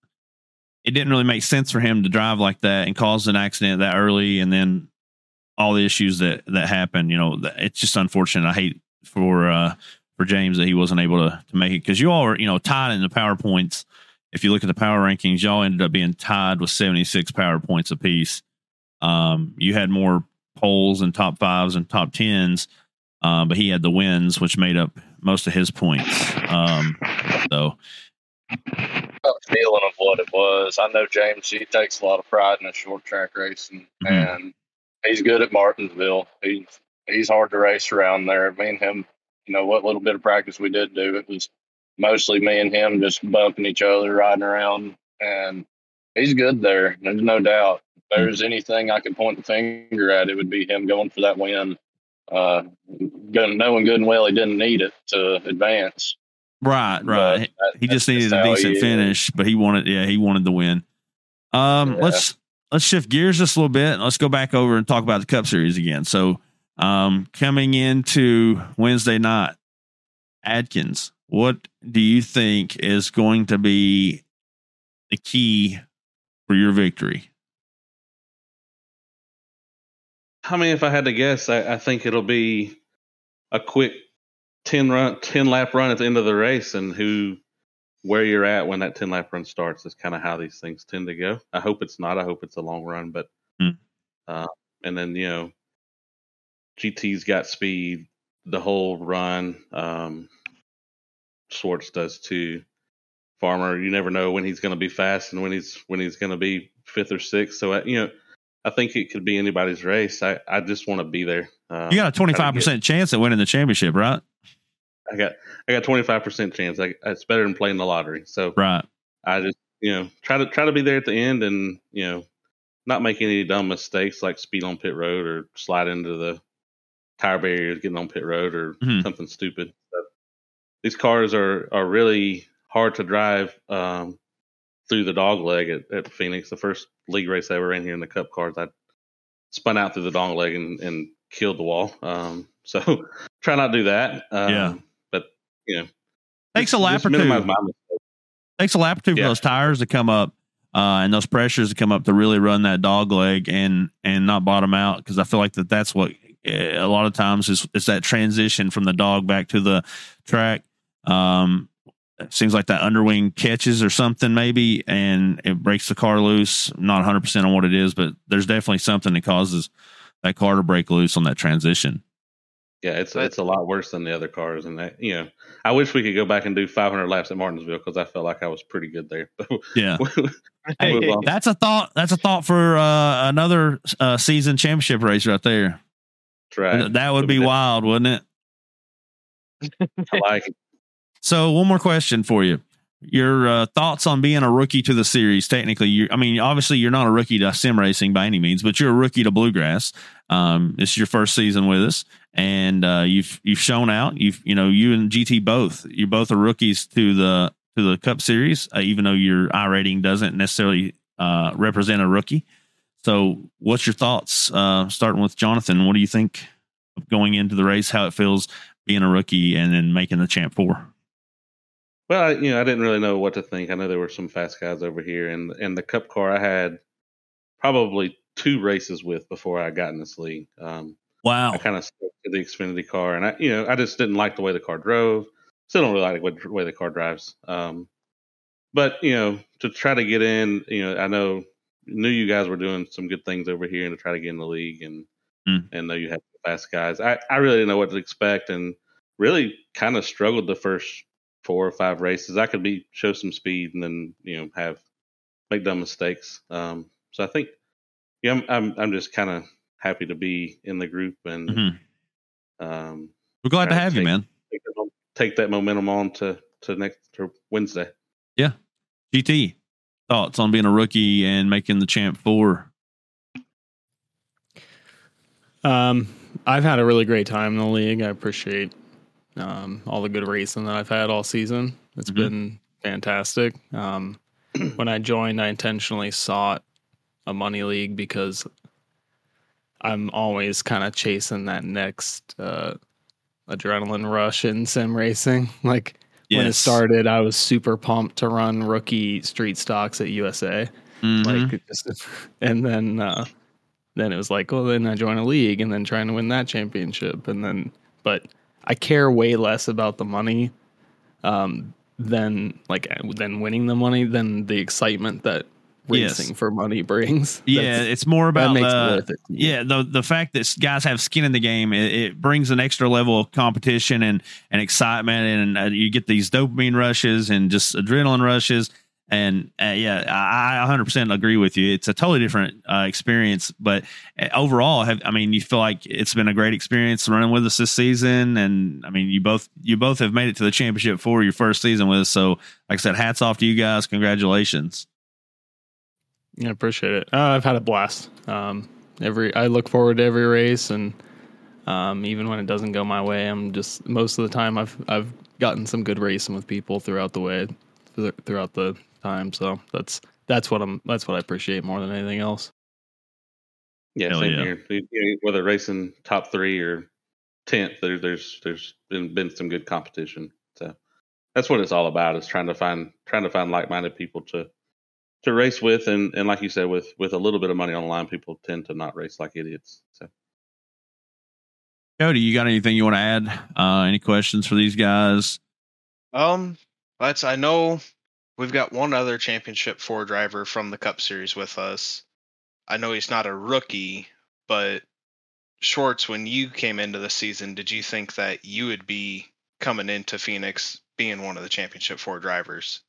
[SPEAKER 1] it didn't really make sense for him to drive like that and cause an accident that early, and then all the issues that that happened. You know, it's just unfortunate. I hate for uh for James that he wasn't able to to make it because you all are you know tied in the power points. If you look at the power rankings, y'all ended up being tied with seventy six power points apiece. Um, you had more poles and top fives and top tens, uh, but he had the wins, which made up most of his points. Um, so
[SPEAKER 9] Got a feeling of what it was. I know James. He takes a lot of pride in his short track racing,
[SPEAKER 1] Mhm.
[SPEAKER 9] and he's good at Martinsville. He's he's hard to race around there. Me and him, you know, what little bit of practice we did do, it was mostly me and him just bumping each other, riding around, and he's good there. There's no doubt. If there's anything I could point the finger at, it would be him going for that win. Uh, knowing good and well he didn't need it to advance.
[SPEAKER 1] Right, right.
[SPEAKER 9] But
[SPEAKER 1] He- just needed a decent finish, but he wanted, yeah, he wanted the win. Um,
[SPEAKER 9] Yeah.
[SPEAKER 1] let's let's shift gears just a little bit. Let's go back over and talk about the Cup Series again. So, um, coming into Wednesday night, Adkins, what do you think is going to be the key for your victory?
[SPEAKER 5] I mean, if I had to guess, I, I think it'll be a quick ten run, ten lap run at the end of the race, and who, where you're at when that ten lap run starts is kind of how these things tend to go. I hope it's not. I hope it's a long run, but,
[SPEAKER 1] Hmm.
[SPEAKER 5] uh, and then you know, GT's got speed the whole run. Um, Schwartz does too. Farmer, you never know when he's going to be fast and when he's when he's going to be fifth or sixth. So uh, you know, I think it could be anybody's race. I, I just want to be there. Uh,
[SPEAKER 1] You got a 25%
[SPEAKER 5] get,
[SPEAKER 1] chance at winning the championship, right?
[SPEAKER 5] I got I got twenty five percent chance. I, it's better than playing the lottery. So
[SPEAKER 1] Right.
[SPEAKER 5] I just you know try to try to be there at the end and you know not make any dumb mistakes like speed on pit road or slide into the tire barriers getting on pit road or
[SPEAKER 1] Mhm.
[SPEAKER 5] something stupid. So these cars are are really hard to drive um, through the dog leg at, at Phoenix. The first league race I ever ran here in the Cup cars, I spun out through the dog leg and, and killed the wall. Um, so try not to do that. Um,
[SPEAKER 1] Yeah.
[SPEAKER 5] You know,
[SPEAKER 1] Takes a lap or two.
[SPEAKER 5] minimize my mistakes.
[SPEAKER 1] takes a lap or two for
[SPEAKER 5] Yeah.
[SPEAKER 1] those tires to come up uh, and those pressures to come up to really run that dog leg and and not bottom out because I feel like that that's what eh, a lot of times is is that transition from the dog back to the track. Um, seems like that underwing catches or something maybe and it breaks the car loose. Not 100 percent on what it is, but there's definitely something that causes that car to break loose on that transition.
[SPEAKER 5] Yeah, it's
[SPEAKER 8] But-
[SPEAKER 5] it's a lot worse than the other cars, and that you know, I wish we could go back and do 500 laps at Martinsville because I felt like I was pretty good there.
[SPEAKER 1] Yeah.
[SPEAKER 5] We'll move on.
[SPEAKER 1] That's a thought. That's a thought for uh, another uh, season championship race right there.
[SPEAKER 5] That's right.
[SPEAKER 1] That would be wild, wouldn't it?
[SPEAKER 5] I like it.
[SPEAKER 1] So, one more question for you. Your uh, thoughts on being a rookie to the series? Technically, you I mean, obviously, you're not a rookie to sim racing by any means, but you're a rookie to bluegrass. Um, this is your first season with us, and uh, you've you've shown out. You've you know you and GT both. You both are rookies to the to the Cup Series, uh, even though your iRating doesn't necessarily uh, represent a rookie. So, what's your thoughts? Uh, starting with Jonathan, what do you think of going into the race? How it feels being a rookie and then making the champ four?
[SPEAKER 5] Well, I, you know, I didn't really know what to think. I know there were some fast guys over here, and and the Cup car I had probably two races with before I got in this league. Um,
[SPEAKER 1] Wow.
[SPEAKER 5] I kind of stuck to the Xfinity car, and I, you know, I just didn't like the way the car drove. Still don't really like the way- the car drives. Um, but you know, to try to get in, you know, I know knew you guys were doing some good things over here, and to try to get in the league, and
[SPEAKER 1] Hmm.
[SPEAKER 5] and know you had fast guys. I I really didn't know what to expect, and really kind of struggled the first four or five races. I could be show some speed, and then you know have make dumb mistakes. Um, so I think, yeah, I'm I'm, I'm just kind of happy to be in the group and
[SPEAKER 1] Mhm.
[SPEAKER 5] um,
[SPEAKER 1] We're glad to
[SPEAKER 5] Trying to
[SPEAKER 1] have you, man.
[SPEAKER 5] take, that, take that momentum on to to next to Wednesday.
[SPEAKER 1] Yeah, GT, thoughts on being a rookie and making the champ four?
[SPEAKER 4] Um, I've had a really great time in the league. I appreciate um, all the good racing that I've had all season. It's
[SPEAKER 1] Mhm.
[SPEAKER 4] been fantastic. Um, when I joined, I intentionally sought a money league because I'm always kind of chasing that next uh, adrenaline rush in sim racing. Like when it started, I was super pumped to run rookie street stocks at USA
[SPEAKER 1] Mhm.
[SPEAKER 4] like just and then uh then it was like well then i join a league and then trying to win that championship and then but i care way less about the money um than like than winning the money than the excitement that
[SPEAKER 1] Yes.
[SPEAKER 4] racing for money brings.
[SPEAKER 1] Yeah, it's more about uh,
[SPEAKER 4] it worth it
[SPEAKER 1] yeah the the fact that guys have skin in the game it, it brings an extra level of competition and and excitement and uh, you get these dopamine rushes and just adrenaline rushes. And uh, yeah I, I 100% agree with you. It's a totally different uh, experience but uh, overall have i mean you feel like it's been a great experience running with us this season. And i mean you both you both have made it to the championship for your first season with us. So like i said hats off to you guys. Congratulations
[SPEAKER 4] Yeah, I appreciate it. Uh, I've had a blast. Um, every I look forward to every race, and Um, even when it doesn't go my way, I'm just most of the time I've I've gotten some good racing with people throughout the way, throughout the time. So that's that's what I'm that's what I appreciate more than anything else.
[SPEAKER 5] Yeah,
[SPEAKER 1] Hell
[SPEAKER 5] same
[SPEAKER 1] yeah.
[SPEAKER 5] here. You- you- Whether racing top three or tenth, there, there's there's been, been some good competition. So that's what it's all about is trying to find trying to find like minded people to to race with, and and like you said, with with a little bit of money on the line, people tend to not race like idiots. So
[SPEAKER 1] Cody, you got anything you want to add? Uh, any questions for these guys?
[SPEAKER 8] Um, let's. I know we've got one other championship four driver from the Cup Series with us. I know he's not a rookie, but Schwartz, when you came into the season, did you think that you would be coming into Phoenix being one of the championship four drivers?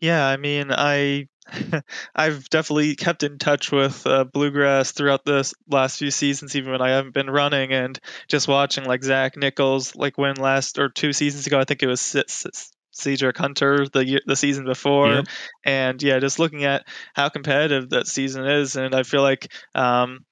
[SPEAKER 7] Yeah, I mean, I I've definitely kept in touch with uh, bluegrass throughout the last few seasons, even when I haven't been running, and just watching like Zach Nichols, like when last or two seasons ago, I think it was Cedric Hunter the year, the season before,
[SPEAKER 1] Yep.
[SPEAKER 7] and yeah, just looking at how competitive that season is, and I feel like um,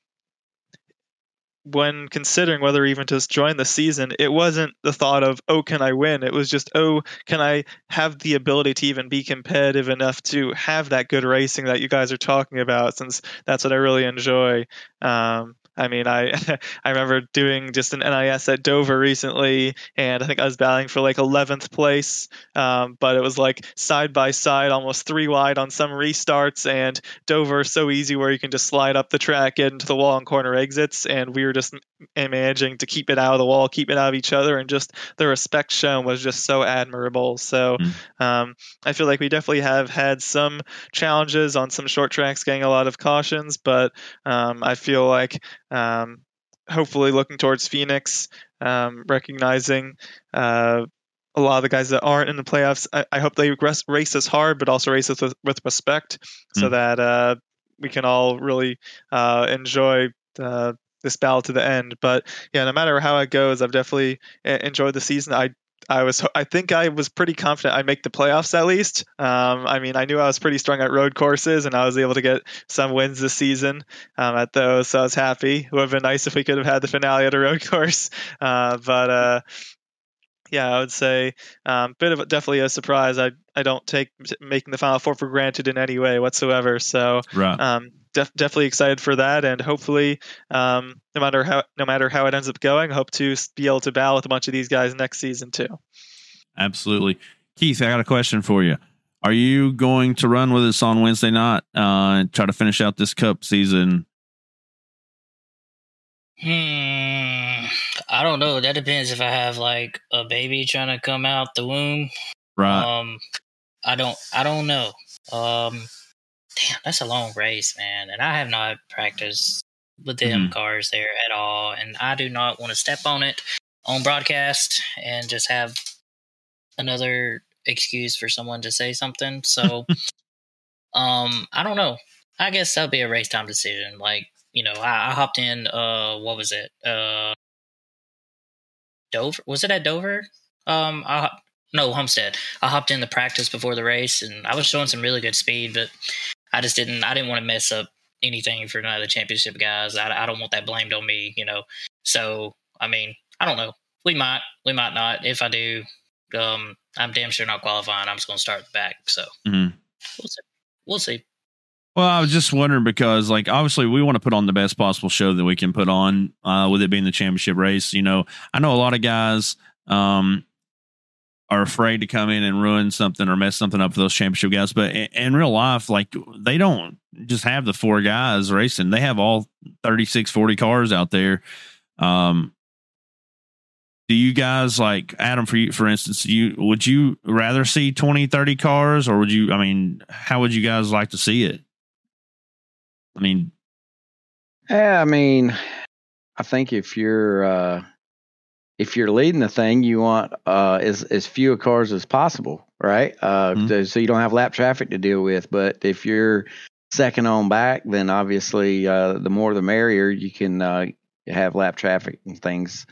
[SPEAKER 7] when considering whether even to join the season, it wasn't the thought of, oh, can I win? It was just, oh, can I have the ability to even be competitive enough to have that good racing that you guys are talking about, since that's what I really enjoy. Um, I mean, I I remember doing just an NIS at Dover recently, and I think I was battling for like 11th place, um, but it was like side by side, almost three wide on some restarts, and Dover so easy where you can just slide up the track, get into the wall and corner exits, and we were just managing to keep it out of the wall, keep it out of each other, and just the respect shown was just so admirable. So
[SPEAKER 1] Mm.
[SPEAKER 7] um, I feel like we definitely have had some challenges on some short tracks, getting a lot of cautions, but um, I feel like um, hopefully looking towards Phoenix, um, recognizing. Uh, a lot of the guys that aren't in the playoffs, I, I hope they race, race us hard, but also race us with, with respect, so
[SPEAKER 1] Mm.
[SPEAKER 7] that uh, we can all really uh, enjoy uh, this battle to the end. But yeah, no matter how it goes, I've definitely e- enjoyed the season. I I was I think I was pretty confident I'd make the playoffs at least. Um, I mean, I knew I was pretty strong at road courses, and I was able to get some wins this season um, at those, so I was happy. It would have been nice if we could have had the finale at a road course, uh, but uh, yeah, I would say um, bit of a, definitely a surprise. I I don't take making the final four for granted in any way whatsoever. So
[SPEAKER 1] Right.
[SPEAKER 7] um, def- definitely excited for that, and hopefully, um, no matter how no matter how it ends up going, hope to be able to battle with a bunch of these guys next season too.
[SPEAKER 1] Absolutely. Keith, I got a question for you. Are you going to run with us on Wednesday night uh, and try to finish out this cup season?
[SPEAKER 3] Hmm. I don't know. That depends if I have like a baby trying to come out the womb.
[SPEAKER 1] Right.
[SPEAKER 3] Um, I don't. I don't know. Um, damn, that's a long race, man, and I have not practiced with them cars there at all, and I do not want to step on it on broadcast and just have another excuse for someone to say something. So, um, I don't know. I guess that'll be a race time decision. Like, you know, I, I hopped in. Uh, what was it? Uh, Dover. Was it at Dover? Um, I no Homestead. I hopped in the practice before the race, and I was showing some really good speed, but I just didn't. I didn't want to mess up anything for none of the championship guys. I, I don't want that blamed on me, you know. So, I mean, I don't know. We might, we might not. If I do, um, I'm damn sure not qualifying. I'm just going to start back. So
[SPEAKER 1] Mhm.
[SPEAKER 3] we'll see. We'll see.
[SPEAKER 1] Well, I was just wondering because, like, obviously, we want to put on the best possible show that we can put on, uh, with it being the championship race. You know, I know a lot of guys um, are afraid to come in and ruin something or mess something up for those championship guys, but in, in real life, like, they don't just have the four guys racing; they have all 36, 40 cars out there. Um, do you guys like Adam for you, for instance, you would you rather see 20, 30 cars or would you, I mean, how would you guys like to see it? I mean,
[SPEAKER 2] Yeah, I mean, I think if you're uh, if you're leading the thing, you want uh, as as few cars as possible, right? Uh,
[SPEAKER 1] Mhm.
[SPEAKER 2] to- so you don't have lap traffic to deal with. But if you're second on back, then obviously uh, the more the merrier. You can uh, have lap traffic and things,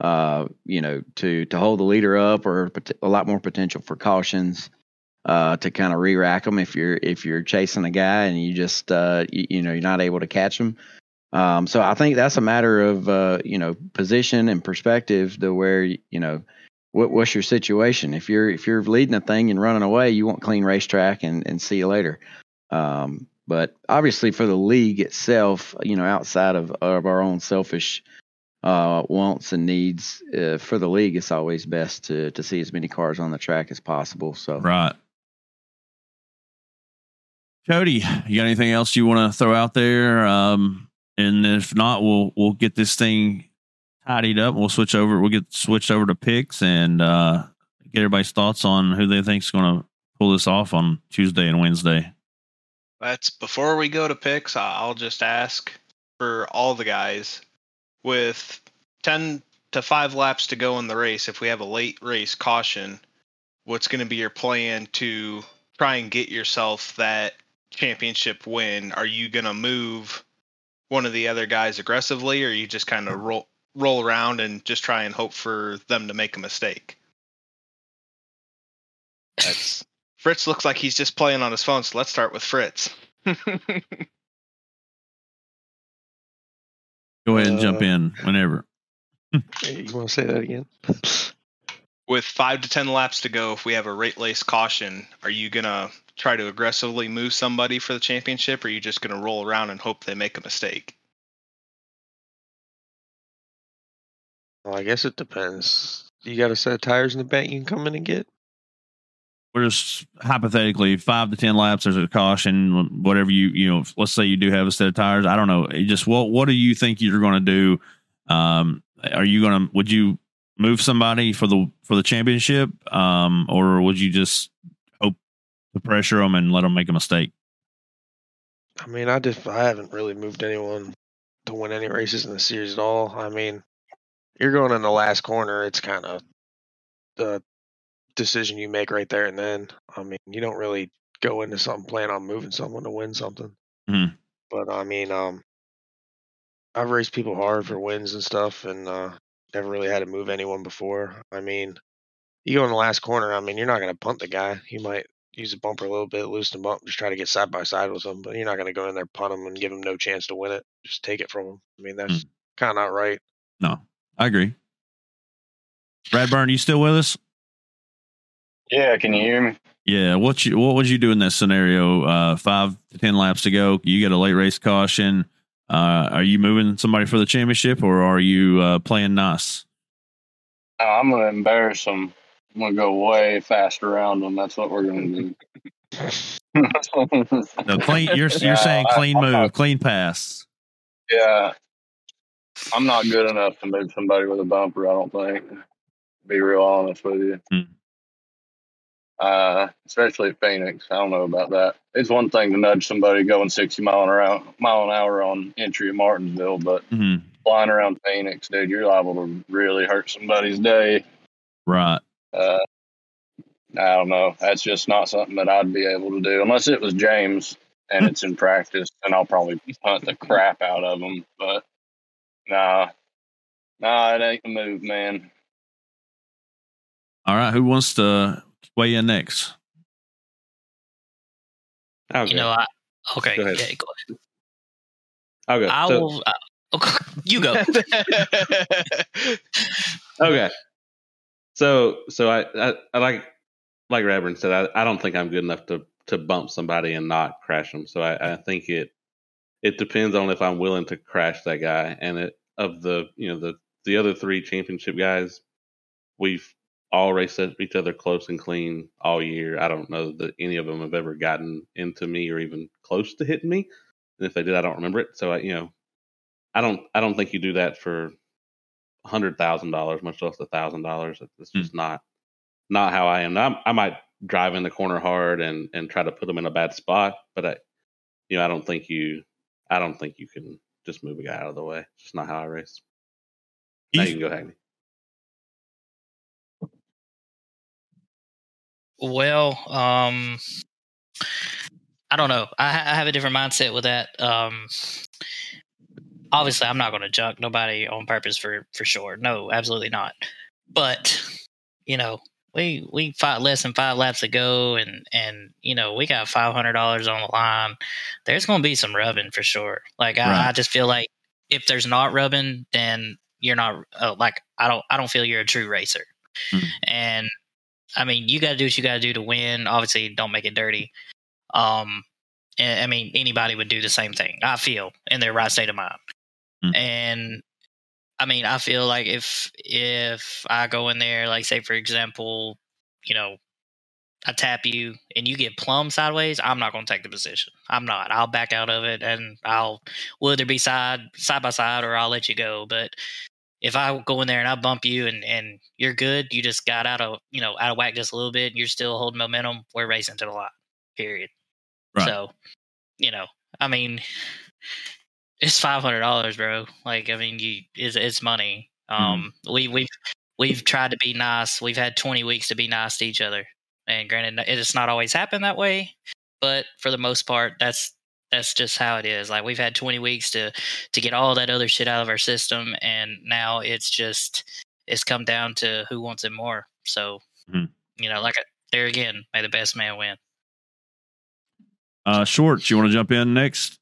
[SPEAKER 2] uh, you know, to to hold the leader up, or pot- a lot more potential for cautions uh, to kind of re-rack them if you're if you're chasing a guy and you just uh, you, you know you're not able to catch them. Um, so I think that's a matter of uh, you know position and perspective to where you know what, what's your situation. If you're if you're leading a thing and running away, you want clean racetrack and and see you later. Um, but obviously for the league itself, you know, outside of of our own selfish uh, wants and needs uh, for the league, it's always best to to see as many cars on the track as possible. So
[SPEAKER 1] Right. Cody, you got anything else you want to throw out there? Um, and if not, we'll we'll get this thing tidied up. We'll switch over. We'll get switched over to picks and uh, get everybody's thoughts on who they think's going to pull this off on Tuesday and Wednesday.
[SPEAKER 8] That's before we go to picks. I'll just ask for all the guys with 10 to 5 laps to go in the race. If we have a late race caution, what's going to be your plan to try and get yourself that championship win? Are you going to move one of the other guys aggressively, or are you just kind of roll roll around and just try and hope for them to make a mistake? That's Fritz looks like he's just playing on his phone, so let's start with Fritz.
[SPEAKER 1] Go ahead and jump
[SPEAKER 6] Uh,
[SPEAKER 1] in whenever.
[SPEAKER 6] You want to say that again?
[SPEAKER 8] With five to ten laps to go, if we have a rate lace caution, are you gonna try to aggressively move somebody for the championship, or are you just gonna roll around and hope they make a mistake?
[SPEAKER 6] Well, I guess it depends. You got a set of tires in the bank you can come in and get?
[SPEAKER 1] We're just hypothetically five to ten laps. There's a caution, whatever you you know. Let's say you do have a set of tires. I don't know. It just what what do you think you're going to do? Um, are you going to would you move somebody for the for the championship, um, or would you just hope to pressure them and let them make a mistake?
[SPEAKER 6] I mean, I just I haven't really moved anyone to win any races in the series at all. I mean, you're going in the last corner. It's kind of the decision you make right there and then. I mean, you don't really go into something plan on moving someone to win something.
[SPEAKER 1] Mhm.
[SPEAKER 6] But I mean, um, I've raced people hard for wins and stuff, and uh, never really had to move anyone before. I mean, you go in the last corner. I mean, you're not going to punt the guy. You might use a bumper a little bit, loosen the bump, just try to get side by side with them. But you're not going to go in there punt them, and give them no chance to win it. Just take it from them. I mean, that's kind of not right.
[SPEAKER 1] No, I agree. Radburn, you still with us?
[SPEAKER 9] Yeah, can you hear me?
[SPEAKER 1] Yeah. What you what would you do in this scenario? Uh, five to ten laps to go. You get a late race caution. Uh, are you moving somebody for the championship, or are you uh, playing nice?
[SPEAKER 9] Uh, I'm gonna embarrass them. I'm gonna go way fast around them. That's what we're gonna do.
[SPEAKER 1] No, clean. You're you're saying clean
[SPEAKER 9] I'm
[SPEAKER 1] move,
[SPEAKER 9] not-
[SPEAKER 1] clean pass.
[SPEAKER 9] yeah, I'm not good enough to move somebody with a bumper. I don't think. Be real honest with you.
[SPEAKER 1] Hmm.
[SPEAKER 9] Uh, especially at Phoenix, I don't know about that. It's one thing to nudge somebody going 60 mile an hour, mile an hour on entry at Martinsville, but
[SPEAKER 1] hmm
[SPEAKER 9] flying around Phoenix, dude, you're liable to really hurt somebody's day.
[SPEAKER 1] Right.
[SPEAKER 9] Uh, I don't know. That's just not something that I'd be able to do unless it was James and it's in practice. And I'll probably punt the crap out of him. But nah, nah, it ain't the move, man.
[SPEAKER 1] All right. Who wants to weigh in next?
[SPEAKER 5] I'll
[SPEAKER 3] You
[SPEAKER 5] go.
[SPEAKER 3] know, I okay.
[SPEAKER 5] Go ahead.
[SPEAKER 3] Yeah, go ahead.
[SPEAKER 5] I'll go.
[SPEAKER 3] I
[SPEAKER 5] So-
[SPEAKER 3] will. Uh, okay, you go.
[SPEAKER 5] okay. So so I, I, I like like Reverend said, I, I don't think I'm good enough to to bump somebody and not crash them. So I, I think it it depends on if I'm willing to crash that guy. And it of the you know the the other three championship guys, we've all raced each other close and clean all year. I don't know that any of them have ever gotten into me or even close to hitting me. And if they did, I don't remember it. So I, you know, I don't I don't think you do that for hundred thousand dollars, much less a thousand dollars. It's just not not how I am. I'm, I might drive in the corner hard and and try to put them in a bad spot, but I, you know, I don't think you, I don't think you can just move a guy out of the way. It's just not how I race. Now you can go, Hackney.
[SPEAKER 3] Well, um, I don't know. I, I have a different mindset with that. Um, obviously, I'm not going to junk nobody on purpose for for sure. No, absolutely not. But you know, we we fought less than five laps ago, and and you know, we got five hundred dollars on the line. There's going to be some rubbing for sure. Like I,
[SPEAKER 1] Right.
[SPEAKER 3] I just feel like if there's not rubbing, then you're not uh, like I don't I don't feel you're a true racer.
[SPEAKER 1] Mhm.
[SPEAKER 3] And I mean, you got to do what you got to do to win. Obviously, don't make it dirty. Um, I mean, anybody would do the same thing. I feel in their right state of mind.
[SPEAKER 1] Mm.
[SPEAKER 3] And I mean, I feel like if if I go in there, like say for example, you know, I tap you and you get plumb sideways, I'm not going to take the position. I'm not. I'll back out of it and I'll either be side side by side or I'll let you go. But if I go in there and I bump you and and you're good, you just got out of you know out of whack just a little bit, and you're still holding momentum. We're racing to the lot. Period.
[SPEAKER 1] Right.
[SPEAKER 3] So, you know, I mean, it's five hundred dollars, bro. Like, I mean, you it's it's money. Um, we we've we've tried to be nice. We've had twenty weeks to be nice to each other, and granted, it's not always happened that way, but for the most part, that's that's just how it is. Like, we've had twenty weeks to to get all that other shit out of our system, and now it's just it's come down to who wants it more. So,
[SPEAKER 1] Mhm.
[SPEAKER 3] you know, like there again, may the best man win.
[SPEAKER 1] Uh, Schwartz, you want to jump in next?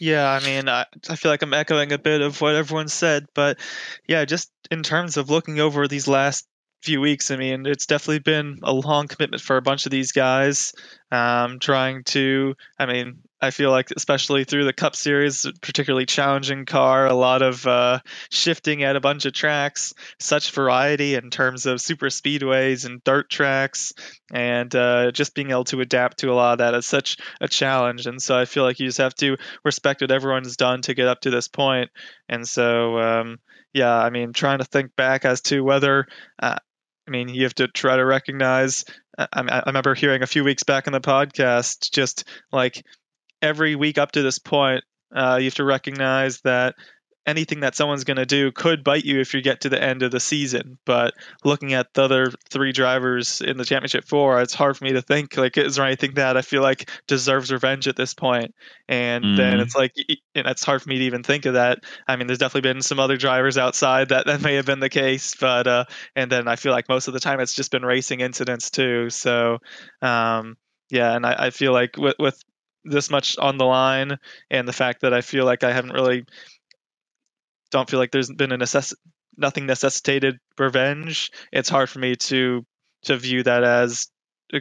[SPEAKER 7] Yeah, I mean, I, I feel like I'm echoing a bit of what everyone said, but yeah, just in terms of looking over these last few weeks, I mean, it's definitely been a long commitment for a bunch of these guys. Um, trying to, I mean, I feel like especially through the Cup Series, particularly challenging car, a lot of uh, shifting at a bunch of tracks, such variety in terms of super speedways and dirt tracks, and uh, just being able to adapt to a lot of that is such a challenge. And so I feel like you just have to respect what everyone's done to get up to this point. And so, um, yeah, I mean, trying to think back as to whether, uh, I mean, you have to try to recognize. I, I I remember hearing a few weeks back in the podcast, just like every week up to this point, uh, you have to recognize that anything that someone's going to do could bite you if you get to the end of the season. But looking at the other three drivers in the championship four, it's hard for me to think like, is there anything that I feel like deserves revenge at this point? And then
[SPEAKER 1] Mhm.
[SPEAKER 7] it's like, and it's hard for me to even think of that. I mean, there's definitely been some other drivers outside that that may have been the case, but uh, and then I feel like most of the time it's just been racing incidents too. So, um, yeah, and I, I feel like with with this much on the line and the fact that I feel like I haven't really don't feel like there's been a necess- nothing necessitated revenge. It's hard for me to to view that as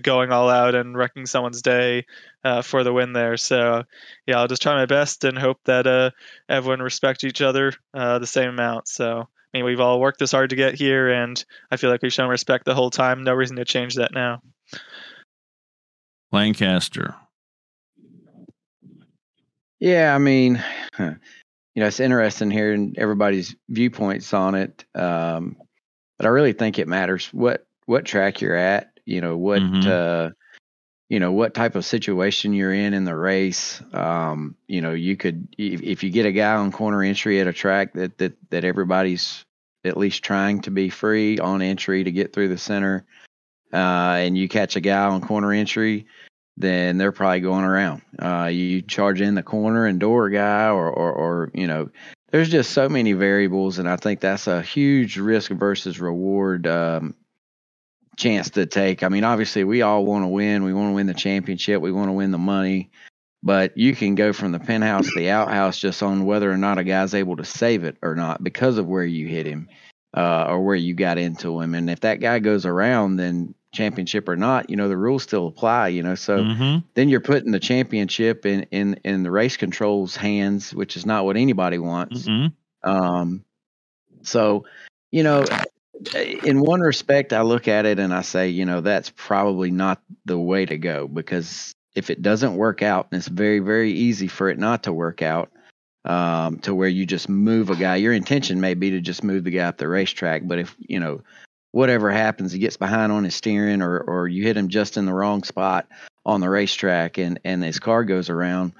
[SPEAKER 7] going all out and wrecking someone's day uh, for the win there. So yeah, I'll just try my best and hope that uh, everyone respects each other uh, the same amount. So I mean, we've all worked this hard to get here, and I feel like we've shown respect the whole time. No reason to change that now.
[SPEAKER 1] Lancaster.
[SPEAKER 2] Yeah, I mean, you know, it's interesting hearing everybody's viewpoints on it. Um, but I really think it matters what what track you're at. You know what
[SPEAKER 1] Mhm.
[SPEAKER 2] uh, you know what type of situation you're in in the race. Um, you know, you could if, if you get a guy on corner entry at a track that that that everybody's at least trying to be free on entry to get through the center, uh, and you catch a guy on corner entry then they're probably going around. Uh, you charge in the corner and door guy, or, or, or, you know, there's just so many variables, and I think that's a huge risk versus reward um, chance to take. I mean, obviously, we all want to win. We want to win the championship. We want to win the money, but you can go from the penthouse to the outhouse just on whether or not a guy's able to save it or not because of where you hit him uh, or where you got into him. And if that guy goes around, then championship or not, you know, the rules still apply, you know. So
[SPEAKER 1] Mhm.
[SPEAKER 2] then you're putting the championship in in in the race control's hands, which is not what anybody wants.
[SPEAKER 1] Mhm.
[SPEAKER 2] Um, so, you know, in one respect, I look at it and I say, you know, that's probably not the way to go because if it doesn't work out, and it's very very easy for it not to work out. Um, to where you just move a guy. Your intention may be to just move the guy up the racetrack, but if you know whatever happens, he gets behind on his steering, or or you hit him just in the wrong spot on the racetrack, and and his car goes around,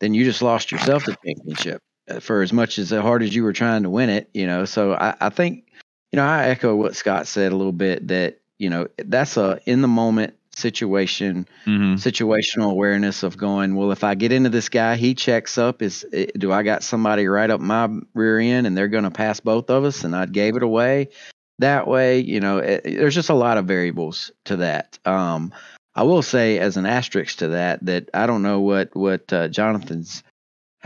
[SPEAKER 2] then you just lost yourself the championship uh, for as much as hard as you were trying to win it. You know, so I, I think you know I echo what Scott said a little bit that you know that's a in the moment situation
[SPEAKER 1] Mhm.
[SPEAKER 2] situational awareness of going well if i get into this guy he checks up is eh, do i got somebody right up my rear end and they're going to pass both of us and i gave it away that way you know it, there's just a lot of variables to that um i will say as an asterisk to that that i don't know what what uh, jonathan's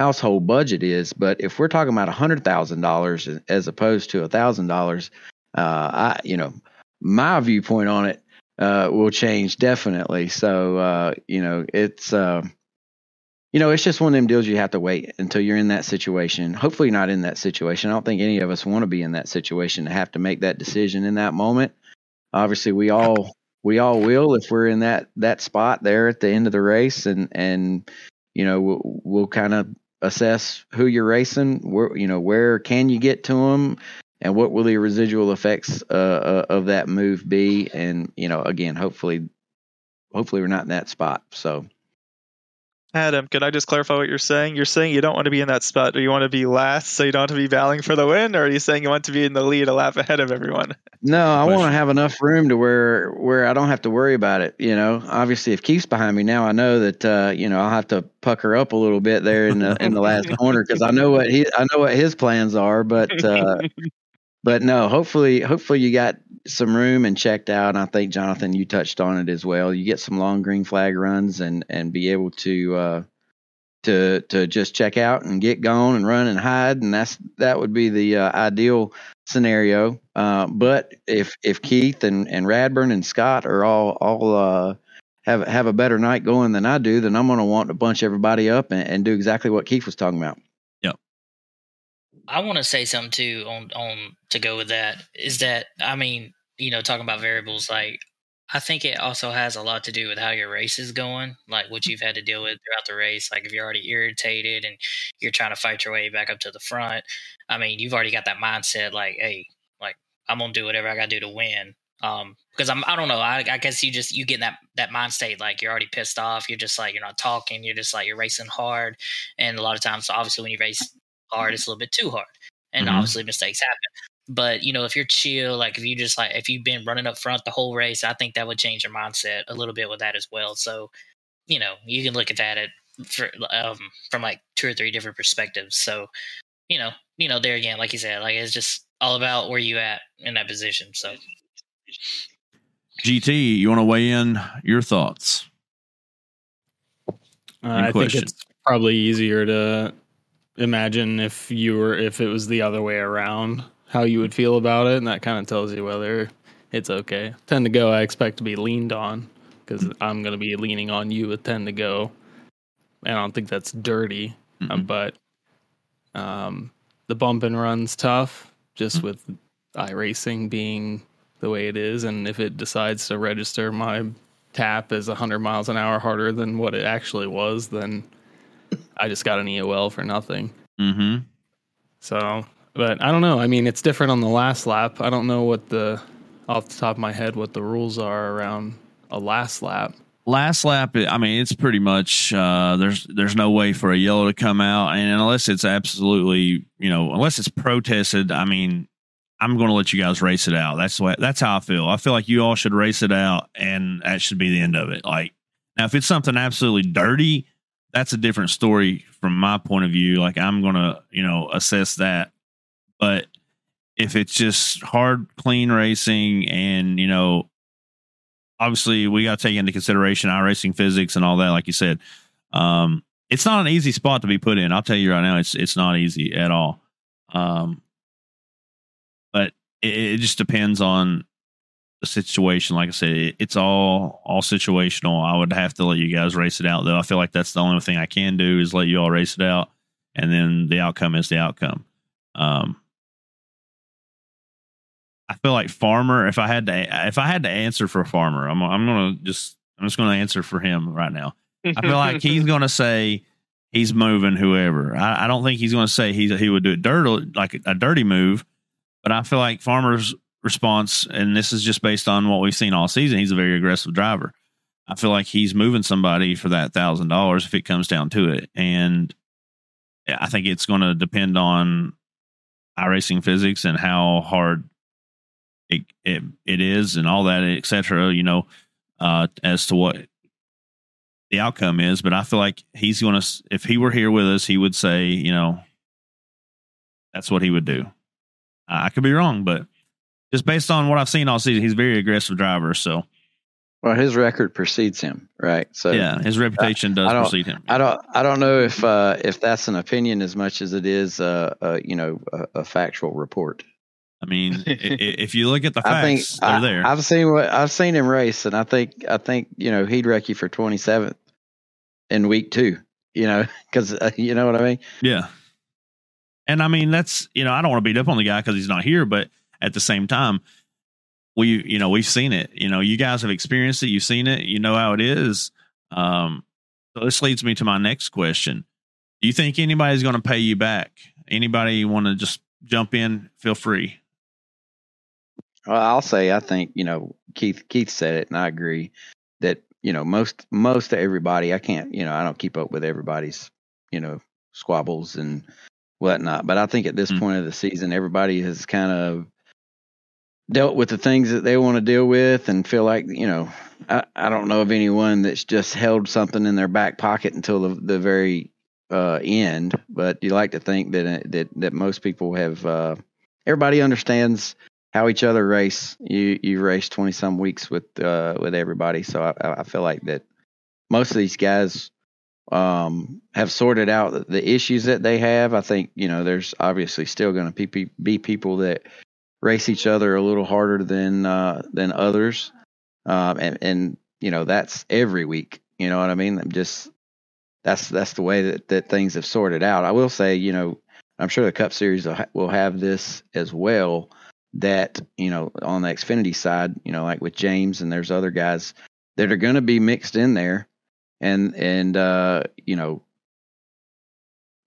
[SPEAKER 2] household budget is. But if we're talking about a hundred thousand dollars as opposed to a thousand dollars, uh, I you know my viewpoint on it uh, will change definitely. So uh, you know it's. You know, it's just one of them deals you have to wait until you're in that situation. Hopefully, not in that situation. I don't think any of us want to be in that situation to have to make that decision in that moment. Obviously, we all we all will if we're in that that spot there at the end of the race, and and you know we'll, we'll kind of assess who you're racing. Where you know where can you get to them, and what will the residual effects uh, uh, of that move be? And you know, again, hopefully, hopefully we're not in that spot. So.
[SPEAKER 7] Adam, can I just clarify what you're saying? You're saying you don't want to be in that spot. Do you want to be last so you don't have to be battling for the win, or are you saying you want to be in the lead a lap ahead of everyone?
[SPEAKER 2] No, I want to have enough room to where where I don't have to worry about it. You know, obviously, if Keith's behind me now, I know that uh, you know I'll have to pucker up a little bit there in the in the last corner because I know what he I know what his plans are. But uh, but no, hopefully hopefully you got some room and checked out. And I think Jonathan, you touched on it as well. You get some long green flag runs and and be able to uh, to to just check out and get going and run and hide, and that's that would be the uh, ideal scenario. Uh, but if if Keith and and Radburn and Scott are all all uh, have have a better night going than I do, then I'm going to want to bunch everybody up and, and do exactly what Keith was talking about.
[SPEAKER 3] I want to say something too on on to go with that is that I mean you know talking about variables like I think it also has a lot to do with how your race is going, like what you've had to deal with throughout the race. Like if you're already irritated and you're trying to fight your way back up to the front, I mean, you've already got that mindset like, hey, like I'm gonna do whatever I gotta do to win. Um, because I'm, I don't know, I, I guess you just you get that that mind state like you're already pissed off. You're just like you're not talking. You're just like you're racing hard, and a lot of times, obviously, when you race hard, it's a little bit too hard, and
[SPEAKER 1] Mhm.
[SPEAKER 3] obviously mistakes happen. But you know, if you're chill, like if you just like if you've been running up front the whole race, I think that would change your mindset a little bit with that as well. So, you know, you can look at that at for, um, from like two or three different perspectives. So, you know, you know, there again, like you said, like it's just all about where you at in that position. So,
[SPEAKER 1] GT, you want to weigh in your thoughts?
[SPEAKER 4] Uh,
[SPEAKER 1] In
[SPEAKER 4] I think it's probably easier to imagine if you were if it was the other way around, how you would feel about it, and that kind of tells you whether it's okay. Ten to go, I expect to be leaned on because I'm going to be leaning on you with ten to go, and I don't think that's dirty, uh,
[SPEAKER 1] Mm-mm.
[SPEAKER 4] but um, the bump and run's tough, just with iRacing being the way it is, and if it decides to register my tap is 100 miles an hour harder than what it actually was, then I just got an EOL for nothing.
[SPEAKER 1] Mm-hmm.
[SPEAKER 4] So, but I don't know. I mean, it's different on the last lap. I don't know what the, off the top of my head, what the rules are around a last lap.
[SPEAKER 1] last lap i mean it's pretty much uh there's there's no way for a yellow to come out and unless it's absolutely you know unless it's protested i mean i'm going to let you guys race it out that's what that's how i feel i feel like you all should race it out and that should be the end of it like now if it's something absolutely dirty that's a different story from my point of view like i'm to you know assess that but if it's just hard clean racing and you know obviously we got to take into consideration our racing physics and all that, like you said. Um, it's not an easy spot to be put in. I'll tell you right now, it's it's not easy at all. Um, but it, it just depends on situation. Like I said, it's all all situational. I would have to let you guys race it out, though. I feel like that's the only thing I can do is let you all race it out, and then the outcome is the outcome. Um, I feel like Farmer. If I had to, if I had to answer for Farmer, I'm I'm gonna just I'm just gonna answer for him right now. I feel like he's gonna say he's moving whoever. I, I don't think he's gonna say he's he would do it dirty like a dirty move, but I feel like Farmer's response, and this is just based on what we've seen all season. He's a very aggressive driver. I feel like he's moving somebody for that thousand dollars if it comes down to it, and I think it's going to depend on iRacing physics and how hard it, it it is and all that, etc. You know, uh, as to what the outcome is. But I feel like he's going to, if he were here with us, he would say, you know, that's what he would do. I could be wrong, but just based on what I've seen all season, he's a very aggressive driver. So
[SPEAKER 2] Well, his record precedes him, right? So
[SPEAKER 1] yeah, his reputation does
[SPEAKER 2] I don't-
[SPEAKER 1] precede him.
[SPEAKER 2] I don't I don't know if uh, if that's an opinion as much as it is uh, uh you know a, a factual report.
[SPEAKER 1] I mean, i- i- if you look at the
[SPEAKER 2] I think
[SPEAKER 1] facts, they're
[SPEAKER 2] I,
[SPEAKER 1] there.
[SPEAKER 2] I've seen what I've seen him race, and I think I think you know he'd wreck you for twenty seventh in week two. You know, because uh, you know what I mean.
[SPEAKER 1] Yeah. And I mean, that's, you know, I don't want to beat up on the guy because he's not here, but at the same time, we, you know, we've seen it. You know, you guys have experienced it. You've seen it. You know how it is. Um, so this leads me to my next question. Do you think anybody's going to pay you back? Anybody want to just jump in? Feel free.
[SPEAKER 2] Well, I'll say I think you know Keith Keith said it, and I agree that you know most most of everybody. I can't you know I don't keep up with everybody's you know squabbles and whatnot, but I think at this
[SPEAKER 1] Mm.
[SPEAKER 2] point of the season, everybody has kind of dealt with the things that they want to deal with and feel like you know I, I don't know of anyone that's just held something in their back pocket until the, the very uh, end but you like to think that uh, that that most people have uh, everybody understands how each other race. You you race 20 some weeks with uh, with everybody so I, I feel like that most of these guys um, have sorted out the- issues that they have. I think you know there's obviously still going to be people that race each other a little harder than uh, than others, um, and and you know that's every week. You know what I mean? I'm just that's that's the way that that things have sorted out. I will say, you know, I'm sure the Cup Series will, ha- will have this as well. That you know on the Xfinity side, you know, like with James and there's other guys that are going to be mixed in there, and and uh, you know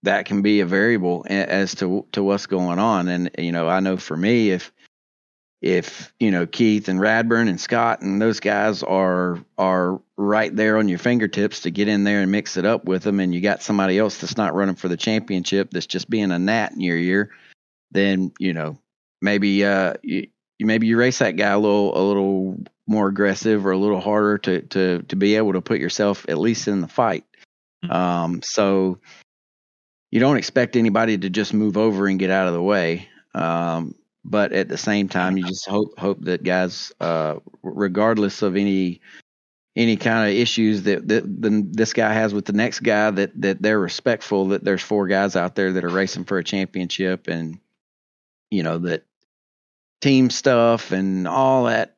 [SPEAKER 2] that can be a variable as to to what's going on. And you know, I know for me, if if you know Keith and Radburn and Scott and those guys are are right there on your fingertips to get in there and mix it up with them, and you got somebody else that's not running for the championship that's just being a gnat in your ear, then you know maybe uh you, you maybe you race that guy a little a little more aggressive or a little harder to to to be able to put yourself at least in the fight. Um, so you don't expect anybody to just move over and get out of the way. Um, but at the same time, you just hope hope that guys, uh, regardless of any any kind of issues that, that the, this guy has with the next guy, that that they're respectful. That there's four guys out there that are racing for a championship, and you know that team stuff and all that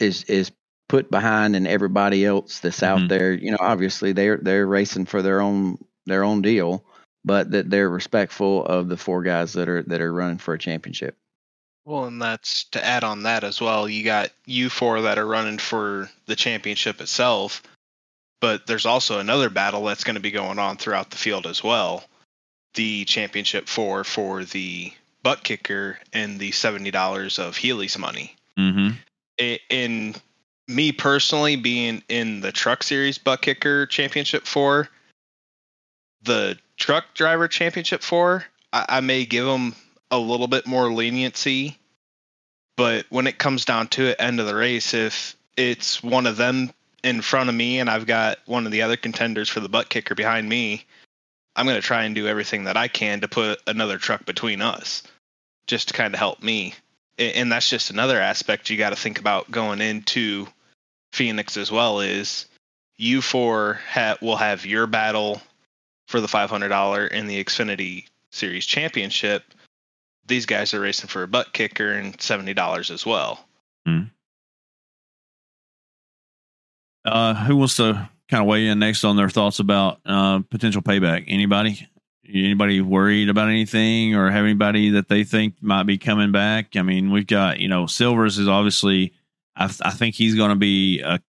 [SPEAKER 2] is is put behind and everybody else that's out
[SPEAKER 1] Mhm.
[SPEAKER 2] there you know obviously they're they're racing for their own their own deal but that they're respectful of the four guys that are that are running for a championship
[SPEAKER 8] Well, and that's to add on that as well. You got you four that are running for the championship itself, but there's also another battle that's going to be going on throughout the field as well. The championship four for the butt kicker and the seventy dollars of Healey's money.
[SPEAKER 1] Mm-hmm.
[SPEAKER 8] I- In me personally being in the truck series butt kicker championship four, the truck driver championship for, I, I may give them a little bit more leniency. But when it comes down to it, end of the race, if it's one of them in front of me and I've got one of the other contenders for the butt kicker behind me, I'm going to try and do everything that I can to put another truck between us just to kind of help me. And that's just another aspect you got to think about going into Phoenix as well is you four ha- will have your battle for the $500 in the Xfinity Series Championship. These guys are racing for a butt kicker and $70 as well.
[SPEAKER 1] Uh, who wants to kind of weigh in next on their thoughts about uh, potential payback? Anybody? Anybody worried about anything or have anybody that they think might be coming back? I mean, we've got, you know, Silvers is obviously, I, I think he's going to be a,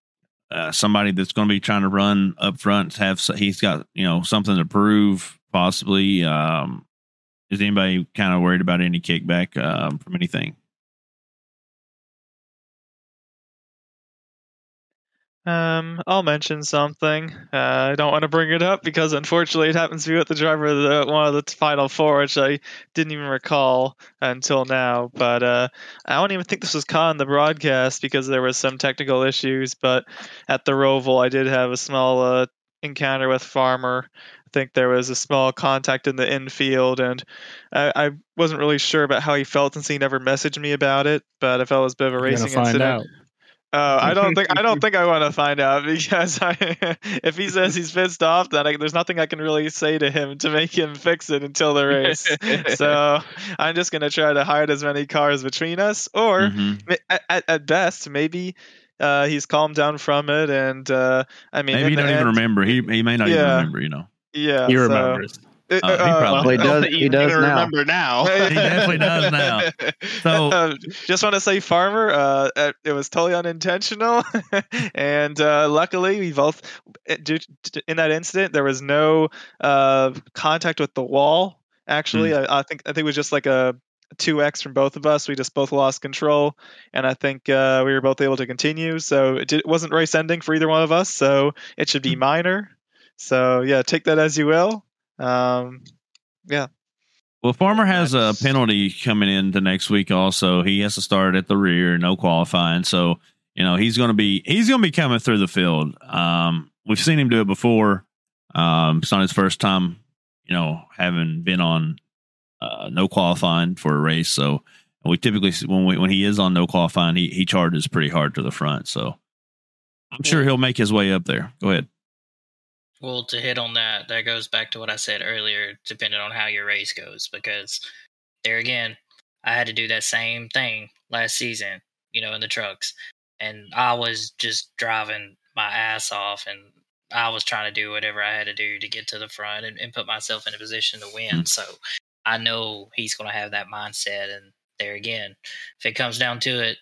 [SPEAKER 1] uh, somebody that's going to be trying to run up front. Have he's got you know something to prove possibly. Um, is anybody kind of worried about any kickback um, from anything?
[SPEAKER 7] Um, I'll mention something. Uh, I don't want to bring it up because unfortunately it happens to be with the driver of the one of the final four, which I didn't even recall until now. But uh, I don't even think this was caught on the broadcast because there was some technical issues. But at the Roval, I did have a small uh, encounter with Farmer. I think there was a small contact in the infield, and I, I wasn't really sure about how he felt since he never messaged me about it. But I felt it was a bit of a
[SPEAKER 4] You're
[SPEAKER 7] racing incident.
[SPEAKER 4] out.
[SPEAKER 7] Uh, I don't think I don't think I want to find out because I, if he says he's pissed off, then I, there's nothing I can really say to him to make him fix it until the race. so I'm just gonna try to hide as many cars between us, or
[SPEAKER 1] Mhm.
[SPEAKER 7] at, at, best, maybe uh, he's calmed down from it, and uh, I mean,
[SPEAKER 1] Maybe he don't even remember. He he may not even remember. You know.
[SPEAKER 7] Yeah,
[SPEAKER 4] He
[SPEAKER 7] so-
[SPEAKER 4] remembers.
[SPEAKER 7] Uh,
[SPEAKER 1] Uh, he
[SPEAKER 7] uh,
[SPEAKER 1] probably
[SPEAKER 2] Well, does. He does now.
[SPEAKER 8] remember now.
[SPEAKER 7] He
[SPEAKER 1] definitely does now. So
[SPEAKER 7] Uh, just want to say, Farmer, uh, uh, it was totally unintentional, and uh, luckily we both, uh, due to- in that incident, there was no uh, contact with the wall. Actually, I, I think I think it was just like a two X from both of us. We just both lost control, and I think uh, we were both able to continue. So it, did, it wasn't race ending for either one of us. So it should be minor. So yeah, take that as you will. Um, yeah.
[SPEAKER 1] Well, Farmer has a penalty coming in the next week. Also, he has to start at the rear, no qualifying. So, you know, he's going to be he's going to be coming through the field. Um, we've seen him do it before. Um, it's not his first time, you know, having been on uh, no qualifying for a race. So, we typically when we, when he is on no qualifying, he he charges pretty hard to the front. So, I'm sure he'll make his way up there. Go ahead.
[SPEAKER 3] Well, to hit on that, that goes back to what I said earlier, depending on how your race goes, because there again, I had to do that same thing last season, you know, in the trucks. And I was just driving my ass off and I was trying to do whatever I had to do to get to the front and, and put myself in a position to win.
[SPEAKER 1] Mm.
[SPEAKER 3] So I know he's going to have that mindset. And there again, if it comes down to it,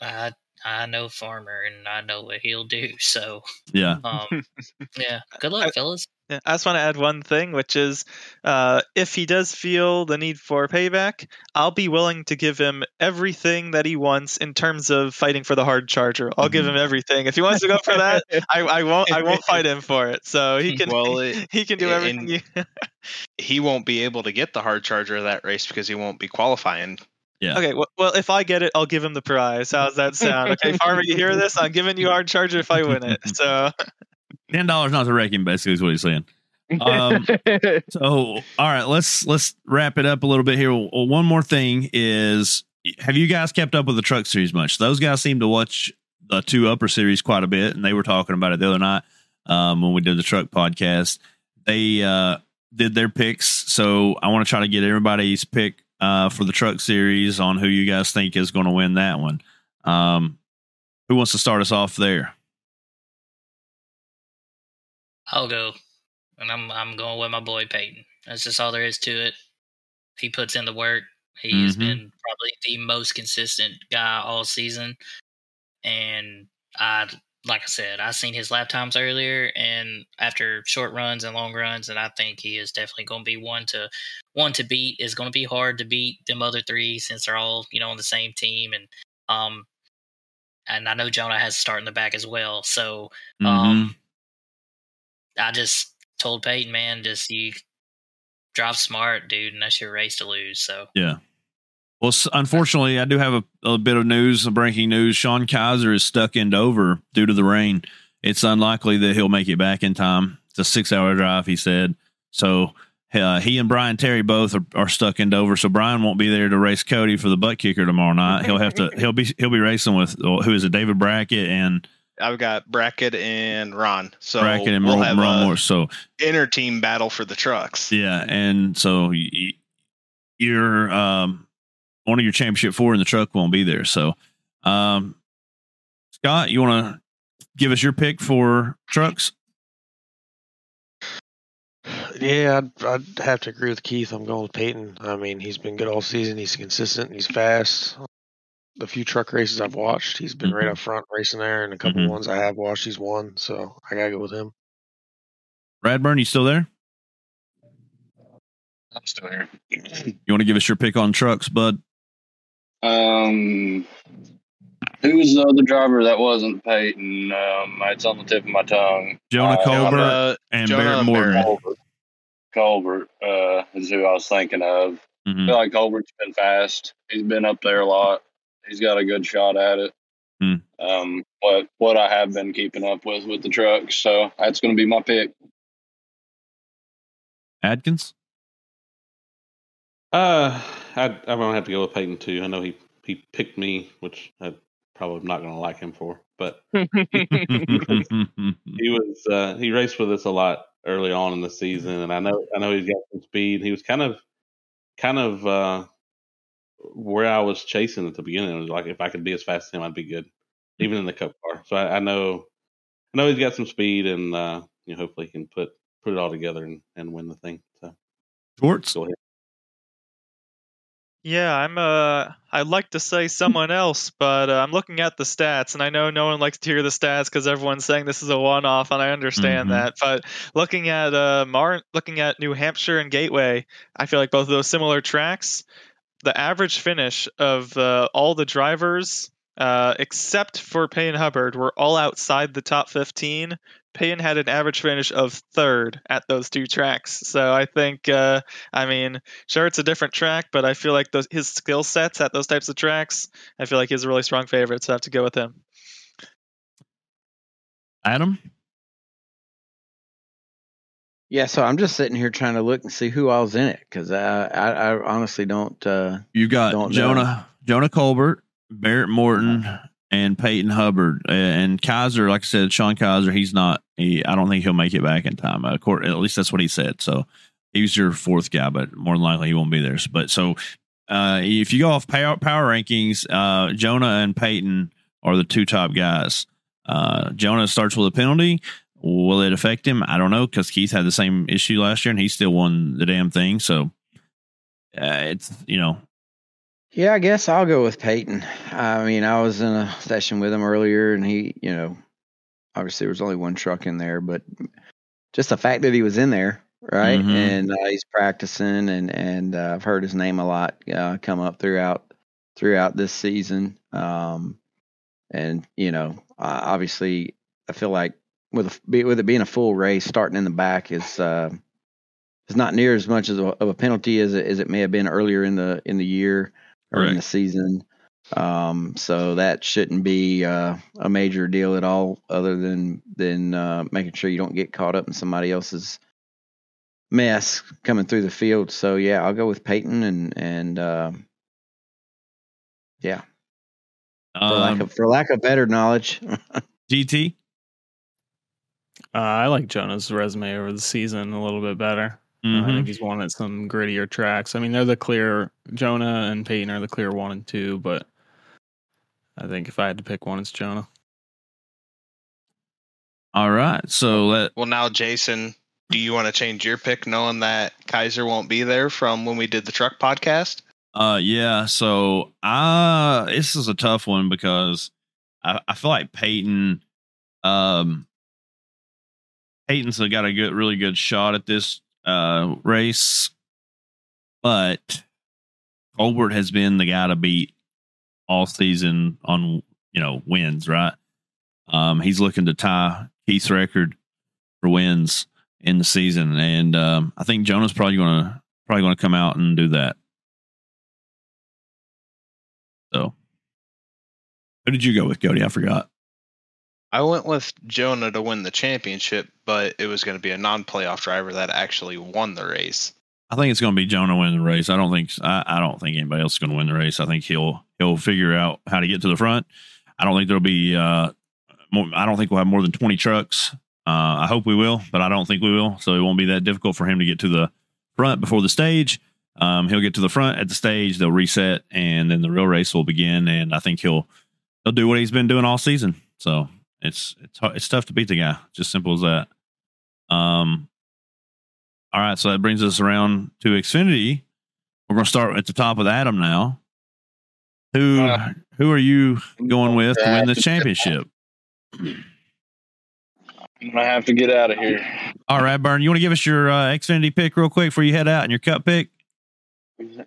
[SPEAKER 3] I I know Farmer and I know what he'll do. So
[SPEAKER 1] Yeah.
[SPEAKER 3] um, yeah, good luck, fellas.
[SPEAKER 7] Yeah, I just want to add one thing, which is uh, if he does feel the need for payback, I'll be willing to give him everything that he wants in terms of fighting for the hard charger. I'll give him everything. If he wants to go for that, I, I won't. I won't fight him for it. So he can.
[SPEAKER 8] Well, it-
[SPEAKER 7] he can do
[SPEAKER 8] in-
[SPEAKER 7] everything. You,
[SPEAKER 8] he won't be able to get the hard charger of that race because he won't be qualifying.
[SPEAKER 1] Yeah.
[SPEAKER 7] okay. Well, well, if I get it, I'll give him the prize. How's that sound? Okay, Farmer, you hear this? I'm giving you hard charger if I win it. So
[SPEAKER 1] Ten dollars not to wreck him. Basically, is what he's saying. Um, so, all right, let's let's wrap it up a little bit here. Well, one more thing is, have you guys kept up with the truck series much? Those guys seem to watch the two upper series quite a bit, and they were talking about it the other night um, when we did the truck podcast. They uh, did their picks, so I want to try to get everybody's pick uh, for the truck series on who you guys think is going to win that one. Um, who wants to start us off there?
[SPEAKER 3] I'll go, and I'm I'm going with my boy Peyton. That's just all there is to it. He puts in the work. He has
[SPEAKER 1] Mhm.
[SPEAKER 3] been probably the most consistent guy all season, and I like I said, I seen his lap times earlier, and after short runs and long runs, and I think he is definitely going to be one to one to beat. Is going to be hard to beat them other three since they're all you know on the same team, and um, and I know Jonah has to start in the back as well, so um, I just told Peyton, man, just you drive smart, dude, and that's your race to lose. So
[SPEAKER 1] Yeah. Well, unfortunately, I do have a, a bit of news, some breaking news. Sean Kaiser is stuck in Dover due to the rain. It's unlikely that he'll make it back in time. It's a six hour drive, he said. So uh, he and Brian Terry both are, are stuck in Dover. So Brian won't be there to race Cody for the butt kicker tomorrow night. He'll have to. He'll be. He'll be racing with uh, who is it? David Brackett and
[SPEAKER 8] I've got Brackett and Ron. So
[SPEAKER 1] Brackett and
[SPEAKER 8] we'll
[SPEAKER 1] Ron,
[SPEAKER 8] have
[SPEAKER 1] Ron
[SPEAKER 8] a
[SPEAKER 1] Morse. So
[SPEAKER 8] inner team battle for the trucks.
[SPEAKER 1] Yeah, and so y- y- your um one of your championship four in the truck won't be there. So, um, Scott, you want to give us your pick for trucks?
[SPEAKER 6] Yeah, I'd, I'd have to agree with Keith. I'm going with Peyton. I mean, he's been good all season. He's consistent. He's fast. The few truck races I've watched, he's been right
[SPEAKER 1] Mhm.
[SPEAKER 6] up front racing there, and a couple
[SPEAKER 1] Mhm.
[SPEAKER 6] ones I have watched, he's won. So I gotta go with him.
[SPEAKER 1] Radburn, you still there?
[SPEAKER 9] I'm still here.
[SPEAKER 1] You want to give us your pick on trucks, bud?
[SPEAKER 9] Um, who was the other driver that wasn't Peyton? Um, it's on the tip of my tongue.
[SPEAKER 1] Jonah
[SPEAKER 9] Uh,
[SPEAKER 1] Colbert
[SPEAKER 8] Uh,
[SPEAKER 1] and
[SPEAKER 8] Jonah
[SPEAKER 1] Barrett Morgan.
[SPEAKER 8] Barrett.
[SPEAKER 9] Colbert. Colbert uh, is who I was thinking of. I
[SPEAKER 1] Mhm.
[SPEAKER 9] feel like Colbert's been fast. He's been up there a lot. He's got a good shot at it.
[SPEAKER 1] Hmm.
[SPEAKER 9] Um, what what I have been keeping up with with the trucks, so that's going to be my pick.
[SPEAKER 1] Adkins.
[SPEAKER 5] Uh, I I'm gonna have to go with Peyton too. I know he he picked me, which I probably not going to like him for. But he was uh, he raced with us a lot early on in the season, and I know I know he's got some speed. He was kind of kind of uh, where I was chasing at the beginning. It was like if I could be as fast as him, I'd be good, even in the cup car. So I, I know I know he's got some speed, and uh, you know, hopefully he can put put it all together and, and win the thing. So
[SPEAKER 1] Schwartz.
[SPEAKER 7] Yeah, I'm uh I'd like to say someone else, but uh, I'm looking at the stats and I know no one likes to hear the stats cuz everyone's saying this is a one-off and I understand
[SPEAKER 1] Mhm.
[SPEAKER 7] that. But looking at uh Mar- looking at New Hampshire and Gateway, I feel like both of those similar tracks, the average finish of uh, all the drivers uh, except for Payne Hubbard were all outside the top 15. Payne had an average finish of third at those two tracks. So I think, uh, I mean, sure it's a different track, but I feel like those, his skill sets at those types of tracks, I feel like he's a really strong favorite. So I have to go with him.
[SPEAKER 1] Adam.
[SPEAKER 2] Yeah, so I'm just sitting here trying to look and see who all's in it because I, I, I honestly don't. Uh,
[SPEAKER 1] You got
[SPEAKER 2] Don't know.
[SPEAKER 1] Jonah Jonah Colbert, Barrett Morton, and Peyton Hubbard, and Kaiser. Like I said, Sean Kaiser. He's not. He, I don't think he'll make it back in time. Uh, court, at least that's what he said. So he was your fourth guy, but more than likely he won't be there. But so uh, if you go off power, power rankings, uh, Jonah and Peyton are the two top guys. Uh, Jonah starts with a penalty. Will it affect him? I don't know because Keith had the same issue last year and he still won the damn thing. So uh, it's you know
[SPEAKER 2] yeah, I guess I'll go with Peyton. I mean, I was in a session with him earlier, and he, you know, obviously there was only one truck in there, but just the fact that he was in there, right,
[SPEAKER 1] Mhm.
[SPEAKER 2] and uh, he's practicing, and and uh, I've heard his name a lot uh, come up throughout throughout this season. Um, and you know, uh, obviously, I feel like with a, with it being a full race, starting in the back is uh, is not near as much as a, of a penalty as it, as it may have been earlier in the in the year or in the season. Um, so that shouldn't be uh, a major deal at all, other than than uh, making sure you don't get caught up in somebody else's mess coming through the field. So yeah, I'll go with Peyton and and um yeah, for lack
[SPEAKER 1] um,
[SPEAKER 2] of for lack of better knowledge.
[SPEAKER 1] GT.
[SPEAKER 4] Uh, I like Jonah's resume over the season a little bit better. Uh, I think he's won at some grittier tracks. I mean, they're the clear Jonah and Peyton are the clear one and two, but I think if I had to pick one, it's Jonah.
[SPEAKER 1] All right. So let
[SPEAKER 8] Well, now, Jason, do you want to change your pick knowing that Kaiser won't be there from when we did the truck podcast?
[SPEAKER 1] uh yeah, so uh this is a tough one because I, I feel like Peyton um Peyton's got a good really good shot at this uh race, but Colbert has been the guy to beat all season on you know wins, right? Um he's looking to tie Keith's record for wins in the season. And um I think Jonah's probably gonna probably gonna come out and do that. So, who did you go with, Cody? I forgot.
[SPEAKER 8] I went with Jonah to win the championship, but it was going to be a non-playoff driver that actually won the race.
[SPEAKER 1] I think it's going to be Jonah winning the race. I don't think I, I don't think anybody else is going to win the race. I think he'll he'll figure out how to get to the front. I don't think there'll be. Uh, more, I don't think we'll have more than twenty trucks. Uh, I hope we will, but I don't think we will. So it won't be that difficult for him to get to the front before the stage. Um, he'll get to the front at the stage. They'll reset, and then the real race will begin. And I think he'll he'll do what he's been doing all season. So it's it's it's tough to beat the guy. Just simple as that. Um. All right, so that brings us around to Xfinity. We're going to start at the top with Adam now. Who
[SPEAKER 9] Uh,
[SPEAKER 1] who are you going with to win the championship?
[SPEAKER 9] I'm gonna have to get out of here.
[SPEAKER 1] All right, Burn, you want to give us your uh, Xfinity pick real quick before you head out and your cup pick?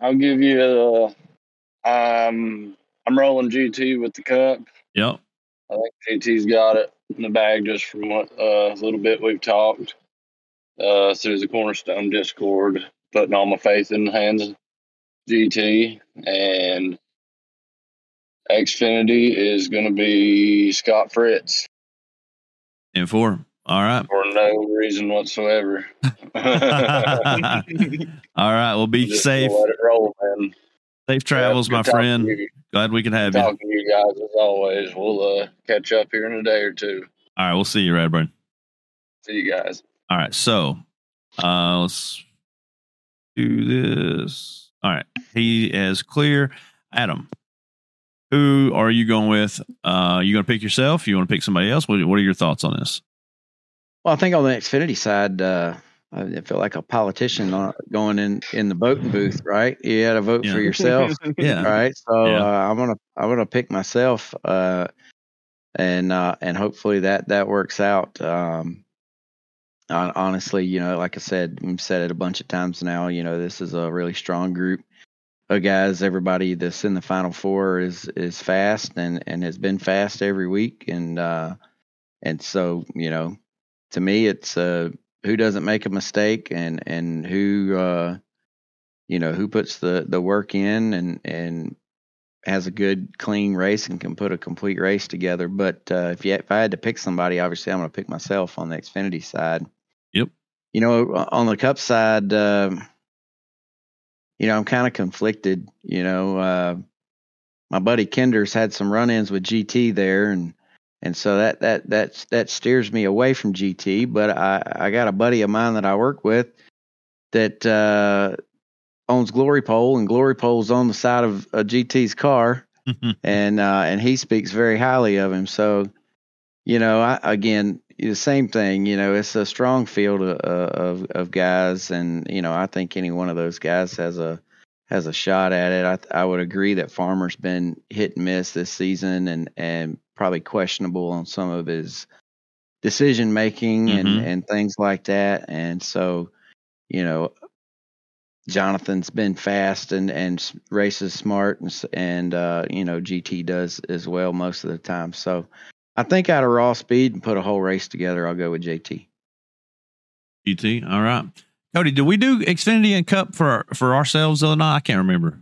[SPEAKER 9] I'll give you a. Um, I'm rolling GT with the cup.
[SPEAKER 1] Yep.
[SPEAKER 9] I think GT's got it in the bag just from what uh, little bit we've talked uh, through the Cornerstone Discord, putting all my faith in the hands of GT. And Xfinity is going to be Scott Fritz
[SPEAKER 1] And four. All right.
[SPEAKER 9] for no reason whatsoever.
[SPEAKER 1] All right. Well, be
[SPEAKER 9] Just
[SPEAKER 1] safe.
[SPEAKER 9] Let it roll, man.
[SPEAKER 1] Safe travels,
[SPEAKER 9] Yep,
[SPEAKER 1] my friend. Glad we could have
[SPEAKER 9] Good
[SPEAKER 1] you.
[SPEAKER 9] talking to you guys as always. We'll uh, catch up here in a day or two.
[SPEAKER 1] All right, we'll see you, Radburn.
[SPEAKER 9] See you guys.
[SPEAKER 1] All right, so uh, let's do this. All right, he is clear. Adam, who are you going with? Uh, you going to pick yourself? You want to pick somebody else? What, what are your thoughts on this?
[SPEAKER 2] Well, I think on the Xfinity side, uh, I feel like a politician uh, going in in the voting booth, right? You had to vote
[SPEAKER 1] Yeah.
[SPEAKER 2] for yourself,
[SPEAKER 1] Yeah,
[SPEAKER 2] right? So
[SPEAKER 1] Yeah.
[SPEAKER 2] uh, I'm gonna I'm gonna pick myself, uh, and uh, and hopefully that that works out. Um, honestly, you know, like I said, we've said it a bunch of times now. You know, this is a really strong group of guys. Everybody that's in the final four is is fast and and has been fast every week, and uh, and so you know, to me, it's uh, who doesn't make a mistake and and who uh, you know who puts the the work in and and has a good clean race and can put a complete race together. But uh, if you if I had to pick somebody, obviously I'm going to pick myself on the Xfinity side.
[SPEAKER 1] Yep.
[SPEAKER 2] You know, on the Cup side, um, you know I'm kind of conflicted. You know, uh, my buddy Kinder's had some run-ins with GT there, and and so that that that that steers me away from GT. But I I got a buddy of mine that I work with that uh, owns Glory Pole, and Glory Pole's on the side of a GT's car, and uh, and he speaks very highly of him. So, you know, I, again, the same thing. You know, it's a strong field of, of of guys, and you know, I think any one of those guys has a has a shot at it. I I would agree that Farmer's been hit and miss this season, and and probably questionable on some of his decision making and
[SPEAKER 1] Mhm.
[SPEAKER 2] and things like that. And so, you know, Jonathan's been fast and and races smart and and uh, you know GT does as well most of the time. So I think out of raw speed and put a whole race together, I'll go with JT.
[SPEAKER 1] GT. All right, Cody. Did we do Xfinity and Cup for for ourselves the other night? I can't remember.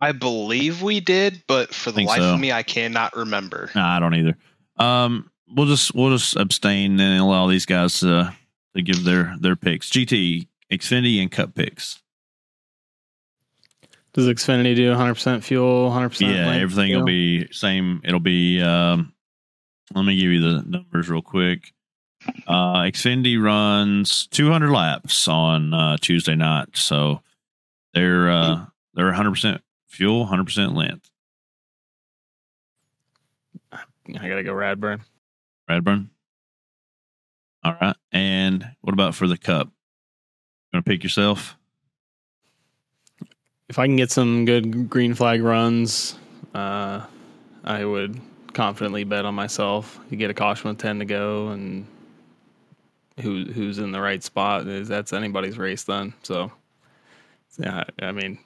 [SPEAKER 8] I believe we did, but for the life
[SPEAKER 1] so.
[SPEAKER 8] of me, I cannot remember.
[SPEAKER 1] Nah, I don't either. Um, we'll just we'll just abstain and allow these guys to to give their their picks. GT, Xfinity, and Cup picks.
[SPEAKER 4] Does Xfinity do 100% fuel, 100%
[SPEAKER 1] Yeah, everything
[SPEAKER 4] fuel?
[SPEAKER 1] will be same. It'll be. Um, let me give you the numbers real quick. Uh, Xfinity runs 200 laps on uh, Tuesday night, so they're uh, they're 100 percent fuel, 100 percent length.
[SPEAKER 4] I gotta go Radburn.
[SPEAKER 1] Radburn. All right, and what about for the Cup? Gonna pick yourself?
[SPEAKER 4] If I can get some good green flag runs, uh, I would confidently bet on myself. You get a caution with 10 to go, and who who's in the right spot is that's anybody's race then. So, yeah, I mean,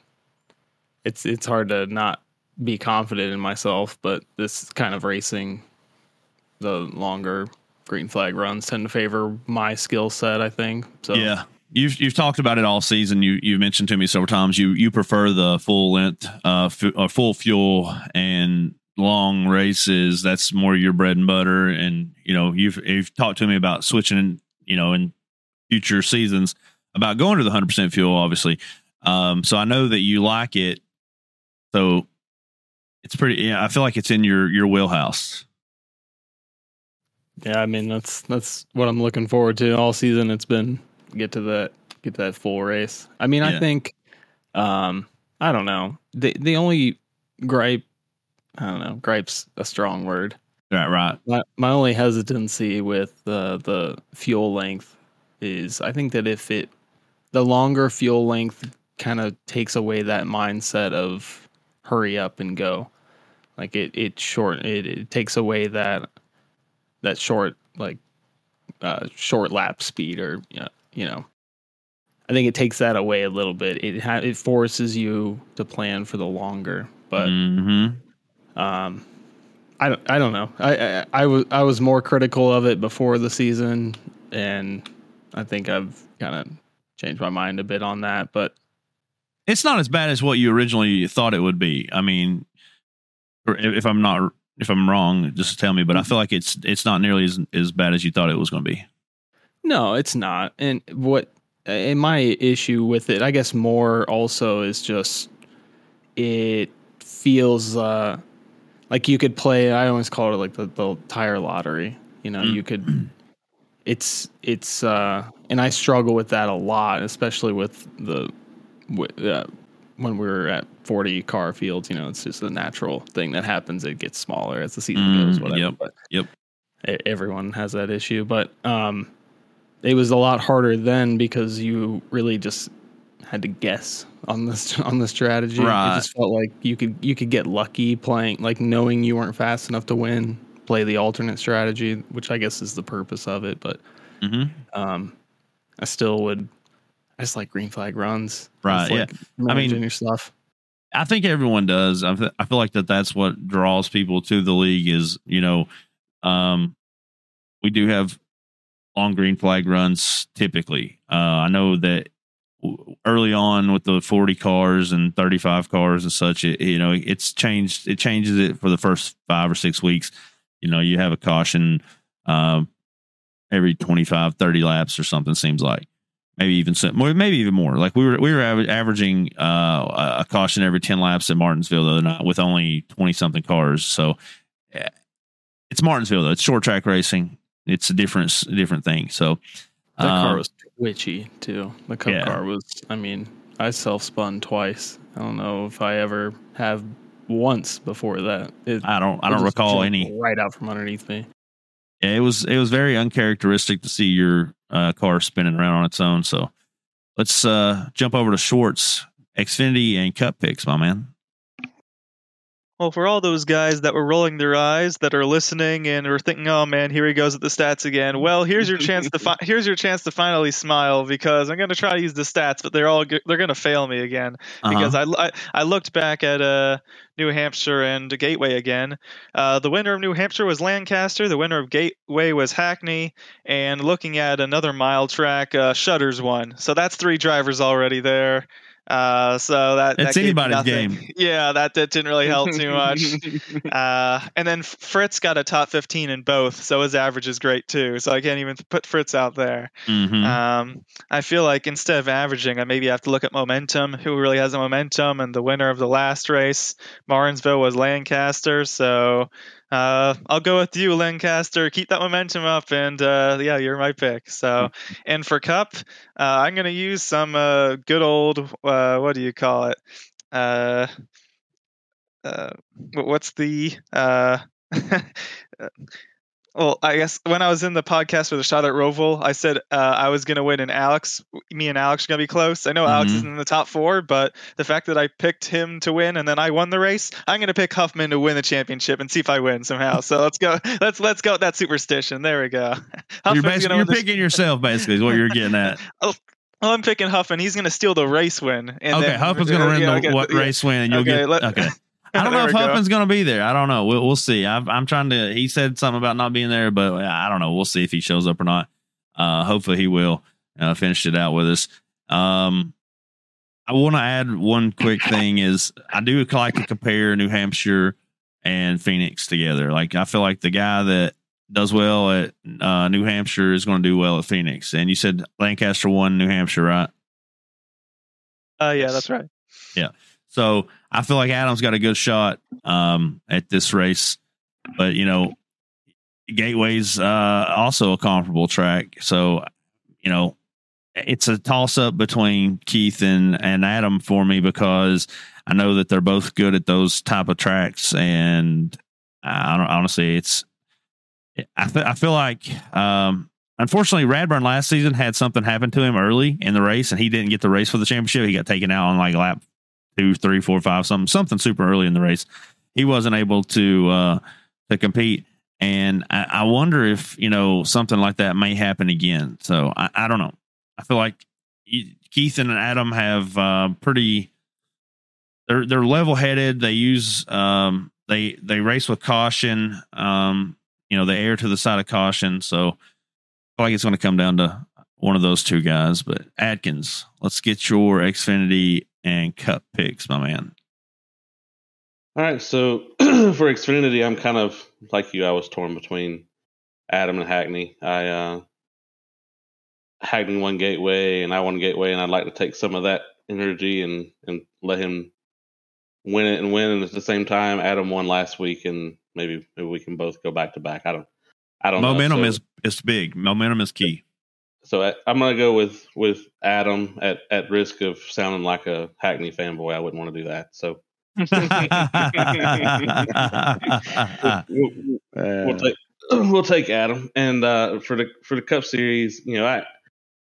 [SPEAKER 4] it's it's hard to not be confident in myself, but this kind of racing, the longer green flag runs tend to favor my skill set. I think so.
[SPEAKER 1] Yeah. You've you've talked about it all season. You you mentioned to me several times you you prefer the full length, uh, fu- uh full fuel and long races. That's more your bread and butter. And you know you've you've talked to me about switching. You know in future seasons about going to the hundred percent fuel. Obviously, um, so I know that you like it. So it's pretty. Yeah, I feel like it's in your your wheelhouse.
[SPEAKER 4] Yeah, I mean that's that's what I'm looking forward to all season. It's been get to that get to that full race. I mean,
[SPEAKER 1] Yeah.
[SPEAKER 4] I think um I don't know. The the only gripe I don't know, gripe's a strong word.
[SPEAKER 1] Right, right.
[SPEAKER 4] My my only hesitancy with the the fuel length is I think that if it the longer fuel length kind of takes away that mindset of hurry up and go. Like it it short it, it takes away that that short like uh short lap speed or you know, you know I think it takes that away a little bit. It ha- it forces you to plan for the longer, but
[SPEAKER 1] hmm
[SPEAKER 4] um, I don't, I don't know. I, I, I was, I was more critical of it before the season, and I think I've kind of changed my mind a bit on that. But
[SPEAKER 1] it's not as bad as what you originally thought it would be. I mean, if I'm not if I'm wrong, just tell me. But I feel like it's it's not nearly as as bad as you thought it was going to be.
[SPEAKER 4] no, it's not. And what, and my issue with it, I guess, more also is just it feels uh, like you could play. I always call it like the, the tire lottery. You know,
[SPEAKER 1] Mm.
[SPEAKER 4] you could. It's it's uh, and I struggle with that a lot, especially with the with, uh, when we were at 40 car fields. You know, it's just a natural thing that happens. It gets smaller as the season
[SPEAKER 1] Mm,
[SPEAKER 4] goes. Whatever.
[SPEAKER 1] yep,
[SPEAKER 4] But
[SPEAKER 1] yep.
[SPEAKER 4] everyone has that issue, but um, it was a lot harder then because you really just had to guess on this on the strategy.
[SPEAKER 1] Right.
[SPEAKER 4] It just felt like you could you could get lucky playing like knowing you weren't fast enough to win, play the alternate strategy, which I guess is the purpose of it. But
[SPEAKER 1] hmm
[SPEAKER 4] um, I still would. I just like green flag runs.
[SPEAKER 1] Right,
[SPEAKER 4] like
[SPEAKER 1] I mean-
[SPEAKER 4] your stuff.
[SPEAKER 1] I think everyone does. I, th- I feel like that that's what draws people to the league is, you know, um, we do have long green flag runs typically. Uh, I know that early on with the 40 cars and 35 cars and such, it, you know, it's changed. It changes it for the first five or six weeks. You know, you have a caution um, every 25, 30 laps or something, seems like maybe even more, maybe even more. Like we were we were aver- averaging uh, a caution every ten laps at Martinsville the other night with only twenty something cars. So eh, it's Martinsville though. It's short track racing. It's a different different thing. So
[SPEAKER 4] That car
[SPEAKER 1] um,
[SPEAKER 4] was twitchy too. The cup
[SPEAKER 1] yeah.
[SPEAKER 4] car was. I mean, I self spun twice. I don't know if I ever have once before that. It,
[SPEAKER 1] I don't I don't recall any.
[SPEAKER 4] right out from underneath me.
[SPEAKER 1] Yeah, it was it was very uncharacteristic to see your uh, car spinning around on its own. So let's uh, jump over to Schwartz, Xfinity, and Cup picks, my man.
[SPEAKER 7] Well, for all those guys that were rolling their eyes, that are listening and are thinking, "Oh man, here he goes with the stats again." Well, here's your chance to fi- here's your chance to finally smile because I'm going to try to use the stats, but they're all g- they're going to fail me again
[SPEAKER 1] Uh-huh.
[SPEAKER 7] because I, I I looked back at uh New Hampshire and Gateway again. Uh, the winner of New Hampshire was Lancaster. The winner of Gateway was Hackney. And looking at another mile track, uh, Schutters won. So that's three drivers already there. Uh, so that
[SPEAKER 1] It's
[SPEAKER 7] that
[SPEAKER 1] anybody's game.
[SPEAKER 7] Yeah, that, that didn't really help too much. Uh, and then Fritz got a top 15 in both, so his average is great too. So I can't even put Fritz out there.
[SPEAKER 1] Mhm.
[SPEAKER 7] Um, I feel like instead of averaging, I maybe have to look at momentum. Who really has the momentum? And the winner of the last race, Martinsville, was Lancaster. So uh, I'll go with you, Lancaster. Keep that momentum up, and uh, yeah, you're my pick. So, and for Cup, uh, I'm gonna use some uh, good old uh, what do you call it? Uh, uh, what's the uh, well, I guess when I was in the podcast with the shot at Roval, I said uh, I was going to win, and Alex, me and Alex are going to be close. I know Alex
[SPEAKER 1] Mhm.
[SPEAKER 7] isn't in the top four, but the fact that I picked him to win and then I won the race, I'm going to pick Huffman to win the championship and see if I win somehow. So let's go. Let's let's go with that superstition. There we go.
[SPEAKER 1] You're,
[SPEAKER 7] Huffman's
[SPEAKER 1] you're
[SPEAKER 7] the-
[SPEAKER 1] picking yourself, basically, is what you're getting at.
[SPEAKER 7] Well, I'm picking Huffman. He's going to steal the race win. And
[SPEAKER 1] okay,
[SPEAKER 7] then,
[SPEAKER 1] Huffman's going to win the
[SPEAKER 7] yeah.
[SPEAKER 1] race win, and you'll
[SPEAKER 7] Okay,
[SPEAKER 1] get
[SPEAKER 7] let-
[SPEAKER 1] okay. I don't know if. Huffman's going to be there. I don't know. We'll, we'll see. I'm, I'm trying to. He said something about not being there, but I don't know. We'll see if he shows up or not. Uh, hopefully he will. Uh, finish it out with us. Um, I want to add one quick thing is I do like to compare New Hampshire and Phoenix together. Like I feel like the guy that does well at uh, New Hampshire is going to do well at Phoenix. And you said Lancaster won New Hampshire, right?
[SPEAKER 7] Uh, yeah, that's right.
[SPEAKER 1] So I feel like Adam's got a good shot um, at this race, but you know, Gateway's uh, also a comparable track. So you know, it's a toss up between Keith and and Adam for me because I know that they're both good at those type of tracks, and I don't honestly, it's I fe- I feel like. Um, Unfortunately, Radburn last season had something happen to him early in the race, and he didn't get the race for the championship. He got taken out on like lap two, three, four, five, something, something super early in the race. He wasn't able to uh, to compete, and I, I wonder if you know something like that may happen again. So I, I don't know. I feel like Keith and Adam have uh, pretty. They're they're level headed. They use um they they race with caution. Um, you know they err to the side of caution. So I like it's going to come down to one of those two guys. But Adkins, let's get your Xfinity and Cup picks, my man.
[SPEAKER 5] All right, so for Xfinity, I'm kind of like you. I was torn between Adam and Hackney. I uh, Hackney won Gateway, and I won Gateway, and I'd like to take some of that energy and and let him win it and win, and at the same time, Adam won last week, and maybe maybe we can both go back to back. I don't. I don't.
[SPEAKER 1] Momentum
[SPEAKER 5] know. So,
[SPEAKER 1] is is big. Momentum is key.
[SPEAKER 5] So I, I'm gonna go with with Adam at at risk of sounding like a Hackney fanboy. I wouldn't want to do that. So we'll, we'll
[SPEAKER 2] Uh,
[SPEAKER 5] take we'll take Adam, and uh, for the for the Cup Series, you know, I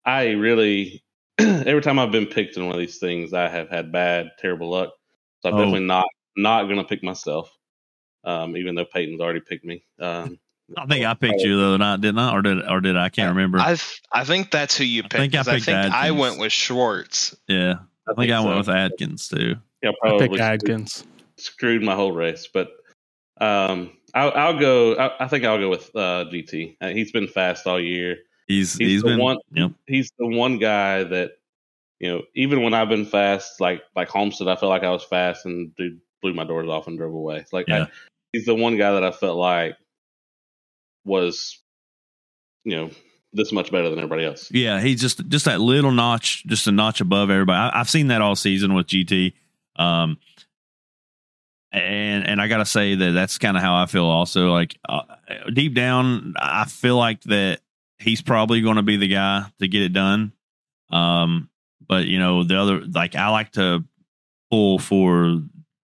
[SPEAKER 5] I really every time I've been picked in one of these things, I have had bad, terrible luck. So I'm
[SPEAKER 1] Oh.
[SPEAKER 5] definitely not not gonna pick myself, um, even though Peyton's already picked me. Um,
[SPEAKER 1] I think I picked you the other night, didn't I? Or did or did I? I can't remember.
[SPEAKER 8] I I think that's who you picked.
[SPEAKER 1] think I picked
[SPEAKER 8] think I went with Schwartz.
[SPEAKER 1] yeah, I think I
[SPEAKER 5] so.
[SPEAKER 1] went with Adkins too.
[SPEAKER 5] Yeah,
[SPEAKER 4] I
[SPEAKER 5] probably
[SPEAKER 4] picked Adkins.
[SPEAKER 5] screwed my whole race, but um, I'll, I'll go. I, I think I'll go with uh, GT. Uh, he's been fast all year.
[SPEAKER 1] He's
[SPEAKER 5] He's
[SPEAKER 1] he's
[SPEAKER 5] the
[SPEAKER 1] been
[SPEAKER 5] one-
[SPEAKER 1] Yep.
[SPEAKER 5] He's the one guy that you know. Even when I've been fast, like like Homestead, I felt like I was fast, and dude blew my doors off and drove away. It's like
[SPEAKER 1] Yeah.
[SPEAKER 5] I, he's the one guy that I felt like was, you know, this much better than everybody else.
[SPEAKER 1] Yeah, he's just just that little notch, just a notch above everybody. I, I've seen that all season with GT, um, and and I gotta say that that's kind of how I feel. Also, like uh, deep down, I feel like that he's probably going to be the guy to get it done. Um, but you know, the other like I like to pull for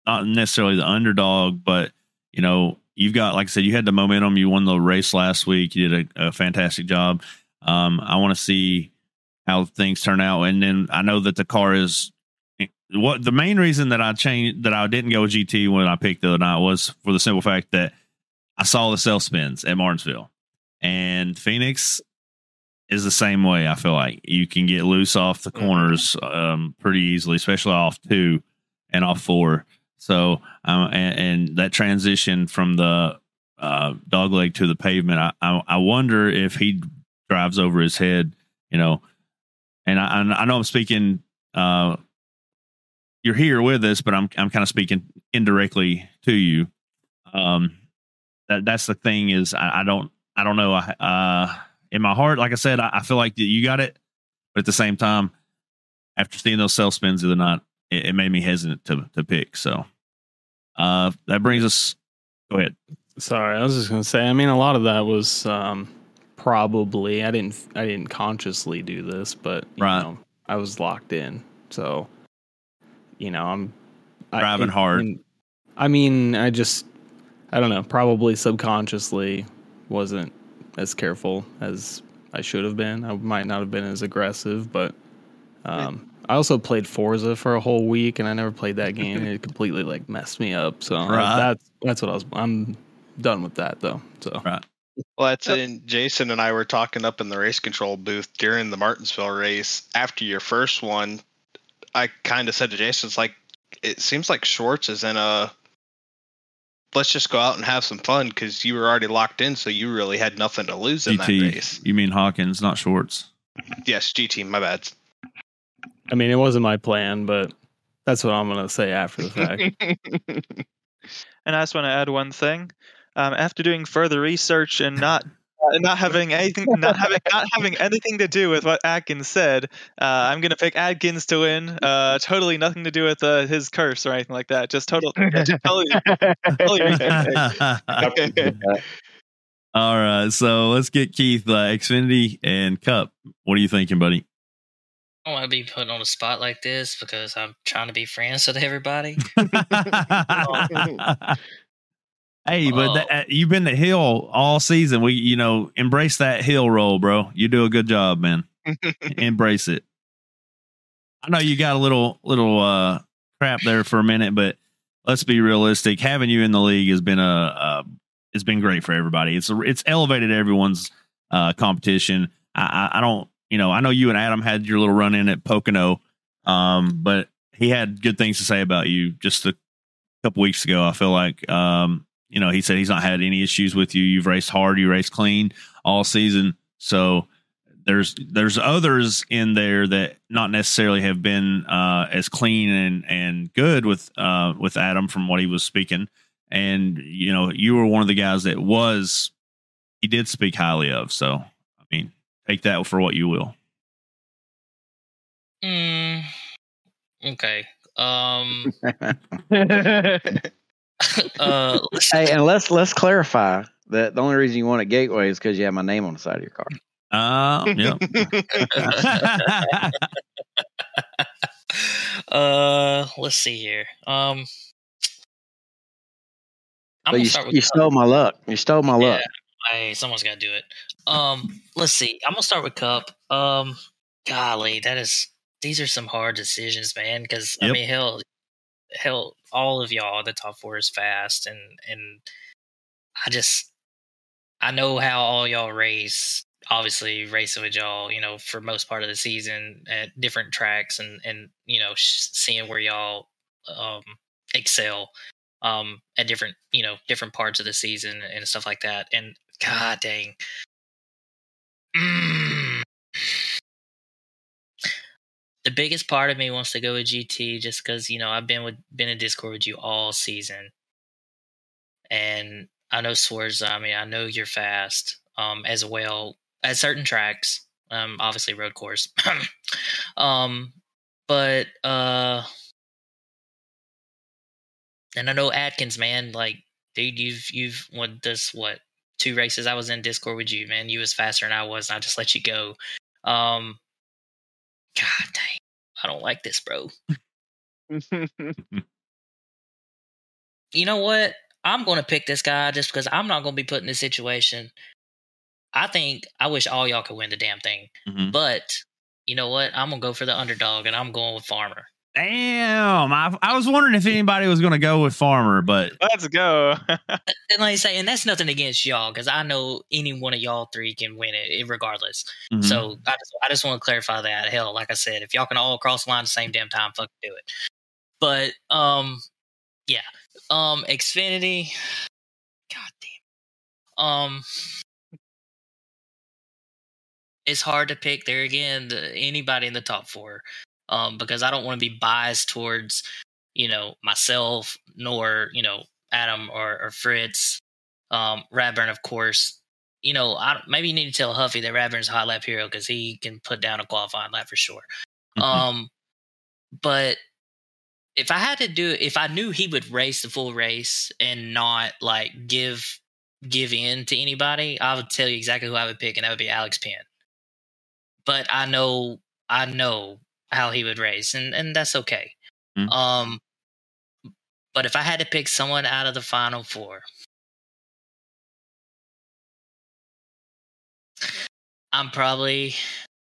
[SPEAKER 1] not necessarily the underdog, but you know, you've got like I said, you had the momentum. You won the race last week. You did a, a fantastic job. Um, I want to see how things turn out, and then I know that the car is what the main reason that I changed that I didn't go with GT when I picked the other night was for the simple fact that I saw the self spins at Martinsville, and Phoenix is the same way. I feel like you can get loose off the corners um, pretty easily, especially off two and off four. So, um, and, and that transition from the uh, dog leg to the pavement, I, I, I wonder if he drives over his head, you know. And I, I know I'm speaking. Uh, you're here with us, but I'm I'm kind of speaking indirectly to you. Um, that that's the thing is I, I don't I don't know. I, uh, in my heart, like I said, I, I feel like you got it, but at the same time, after seeing those self spins the other night, it, it made me hesitant to to pick. So, uh, that brings us. Go ahead.
[SPEAKER 4] Sorry, I was just gonna say. I mean, a lot of that was um, probably I didn't I didn't consciously do this, but you
[SPEAKER 1] Right.
[SPEAKER 4] know, I was locked in. So, you know, I'm I-
[SPEAKER 1] Driving
[SPEAKER 4] it-
[SPEAKER 1] hard.
[SPEAKER 4] and- I mean, I just I don't know. Probably subconsciously wasn't as careful as I should have been. I might not have been as aggressive, but um, I also played Forza for a whole week, and I never played that game. it completely like messed me up. So
[SPEAKER 1] Right.
[SPEAKER 4] that's that's what I was. I'm done with that though. So
[SPEAKER 1] Right.
[SPEAKER 8] Well, that's it. Jason and I were talking up in the race control booth during the Martinsville race. After your first one, I kind of said to Jason, "It's like it seems like Schwartz is in a let's just go out and have some fun because you were already locked in, so you really had nothing to lose in that race."
[SPEAKER 1] You mean Hawkins, not Schwartz?
[SPEAKER 8] Yes, GT. My bad.
[SPEAKER 4] I mean, it wasn't my plan, but that's what I'm gonna say after the fact.
[SPEAKER 7] And I just want to add one thing. Um, after doing further research and not uh, not having anything, not having not having anything to do with what Adkins said, uh, I'm gonna pick Adkins to win. Uh, totally nothing to do with uh, his curse or anything like that. Just total, just totally, totally.
[SPEAKER 1] All right, so let's get Keith, uh, Xfinity and Cup. What are you thinking, buddy?
[SPEAKER 3] I don't want to be put on a spot like this because I'm trying to be friends with everybody.
[SPEAKER 1] hey, but that, uh, you've been the hill all season. We, you know, embrace that hill roll, bro. You do a good job, man. embrace it. I know you got a little little uh crap there for a minute, but let's be realistic. Having you in the league has been a, a it's been great for everybody. It's it's elevated everyone's uh competition. I, I I don't you know I know you and Adam had your little run in at Pocono, um, but he had good things to say about you just a couple weeks ago. I feel like um you know he said he's not had any issues with you. You've raced hard, you raced clean all season, so there's there's others in there that not necessarily have been uh, as clean and and good with uh, with Adam from what he was speaking, and you know you were one of the guys that was he did speak highly of. So I mean, take that for what you will.
[SPEAKER 3] Mm, okay. Um, uh,
[SPEAKER 2] hey, and let's let's clarify that the only reason you want a gateway is because you have my name on the side of your car.
[SPEAKER 1] Uh, yeah.
[SPEAKER 3] uh, let's see here. Um, I'm
[SPEAKER 2] But you
[SPEAKER 3] start with
[SPEAKER 2] you stole my luck. You stole my luck.
[SPEAKER 3] Hey, someone's got to do it. Um, let's see. I'm gonna start with Cup. Um, golly, that is these are some hard decisions, man. Because I mean, hell, hell, all of y'all, the top four is fast, and and I just I know how all y'all race. Obviously, racing with y'all, you know, for most part of the season at different tracks, and and you know, sh- seeing where y'all um excel um at different you know different parts of the season and stuff like that and god dang Mm. the biggest part of me wants to go with gt just because you know i've been with been in discord with you all season and i know Schwartz i mean i know you're fast um as well at certain tracks um obviously road course um but uh and I know Adkins, man, like, dude, you've you've won this what two races I was in Discord with you, man. You was faster than I was, and I just let you go. Um God dang. I don't like this, bro. You know what? I'm gonna pick this guy just because I'm not gonna be put in this situation. I think I wish all y'all could win the damn thing.
[SPEAKER 1] Mhm.
[SPEAKER 3] But you know what? I'm gonna go for the underdog and I'm going with Farmer.
[SPEAKER 1] Damn. I, I was wondering if anybody was going to go with Farmer, but
[SPEAKER 7] Let's go.
[SPEAKER 3] And like I say, and that's nothing against y'all because I know any one of y'all three can win it eh, regardless.
[SPEAKER 1] mhm.
[SPEAKER 3] So I just, I just want to clarify that. Hell, like I said, if y'all can all cross the line at the same damn time, fuck do it. But um, yeah, um, Xfinity, god damn, um, it's hard to pick there again. The, anybody in the top four, um, because I don't want to be biased towards you know myself nor you know Adam or, or Fritz, um, Radburn, of course you know, I, maybe you need to tell Huffy that Radburn's a hot lap hero because he can put down a qualifying lap for sure.
[SPEAKER 1] Mhm.
[SPEAKER 3] Um, but if I had to do it, if I knew he would race the full race and not like give give in to anybody, I would tell you exactly who I would pick, and that would be Alex Penn. But I know, I know how he would race, and and that's okay.
[SPEAKER 1] Mm.
[SPEAKER 3] Um, but if I had to pick someone out of the final four, I'm probably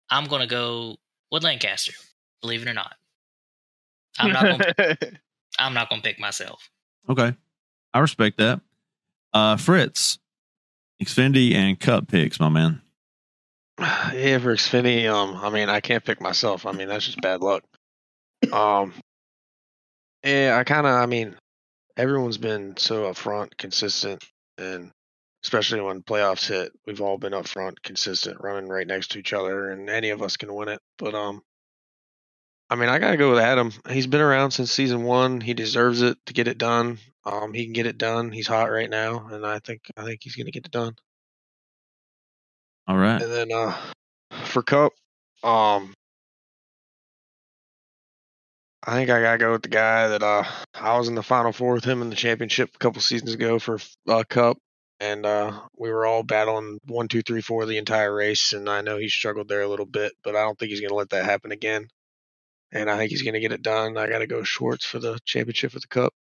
[SPEAKER 3] I'm gonna go with Lancaster. Believe it or not, I'm not gonna I'm not gonna pick myself.
[SPEAKER 1] okay. I respect that. Uh, Fritz, Xfinity and Cup picks, my man.
[SPEAKER 6] Yeah, for Xfinity, um, I mean, I can't pick myself. I mean, that's just bad luck. Um, yeah, I kind of, I mean, everyone's been so upfront, consistent, and especially when playoffs hit, we've all been upfront, consistent, running right next to each other, and any of us can win it. But um, I mean, I gotta go with Adam. He's been around since season one. He deserves it to get it done. Um, he can get it done. He's hot right now, and I think I think he's gonna get it done.
[SPEAKER 1] All right.
[SPEAKER 6] And then uh for Cup, um I think I gotta go with the guy that uh I was in the final four with him in the championship a couple seasons ago for uh Cup. And uh we were all battling one, two, three, four the entire race and I know he struggled there a little bit, but I don't think he's gonna let that happen again. And I think he's gonna get it done. I gotta go Schwartz for the championship with the cup.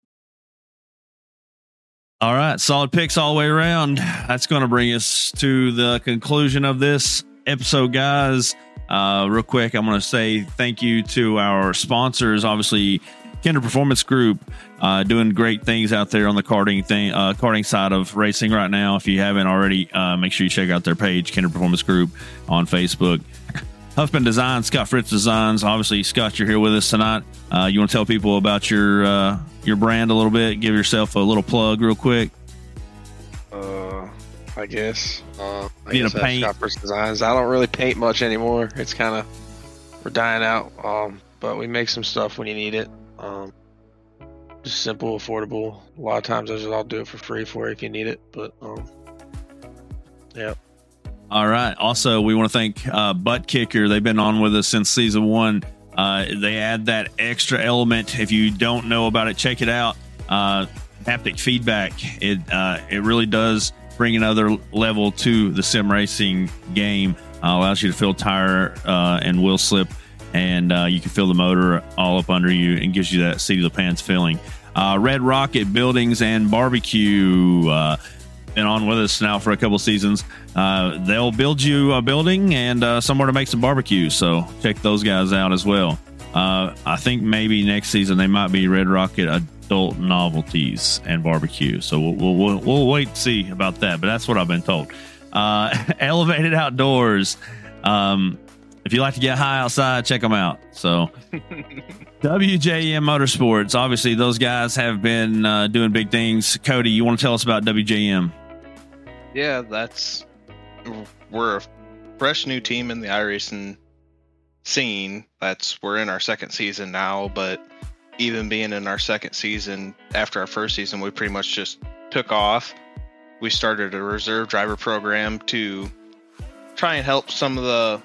[SPEAKER 1] All right, solid picks all the way around. That's going to bring us to the conclusion of this episode, guys. Uh, real quick, I'm going to say thank you to our sponsors. Obviously, Kinder Performance Group uh, doing great things out there on the karting thing, uh, karting side of racing right now. If you haven't already, uh, make sure you check out their page, Kinder Performance Group, on Facebook. Huffman Designs, Scott Fritz Designs. Obviously, Scott, you're here with us tonight. Uh, you want to tell people about your uh, your brand a little bit? Give yourself a little plug, real quick.
[SPEAKER 6] Uh, I guess. Uh, I
[SPEAKER 1] a
[SPEAKER 6] guess that's
[SPEAKER 1] paint.
[SPEAKER 6] Scott Fritz Designs. I don't really paint much anymore. It's kind of we're dying out. Um, but we make some stuff when you need it. Um, just simple, affordable. A lot of times, I just I'll do it for free for you if you need it. But um, yeah.
[SPEAKER 1] All right. Also, we want to thank uh, Butt Kicker. They've been on with us since season one. Uh, they add that extra element. If you don't know about it, check it out. Uh, haptic feedback. It uh, it really does bring another level to the sim racing game. Uh, allows you to feel tire uh, and wheel slip, and you can feel the motor all up under you, and gives you that seat of the pants feeling. Red Rocket Buildings and Barbecue. Been on with us now for a couple seasons. Uh, they'll build you a building and uh, somewhere to make some barbecue. So check those guys out as well. Uh, I think maybe next season they might be Red Rocket Adult Novelties and Barbecue. So we'll we'll, we'll, we'll wait to see about that. But that's what I've been told. Uh, Elevated Outdoors. Um, if you like to get high outside, check them out. So WJM Motorsports. Obviously, those guys have been uh, doing big things. Cody, you want to tell us about WJM?
[SPEAKER 8] Yeah, that's we're a fresh new team in the iRacing scene. That's we're in our second season now, but even being in our second season after our first season, we pretty much just took off. We started a reserve driver program to try and help some of the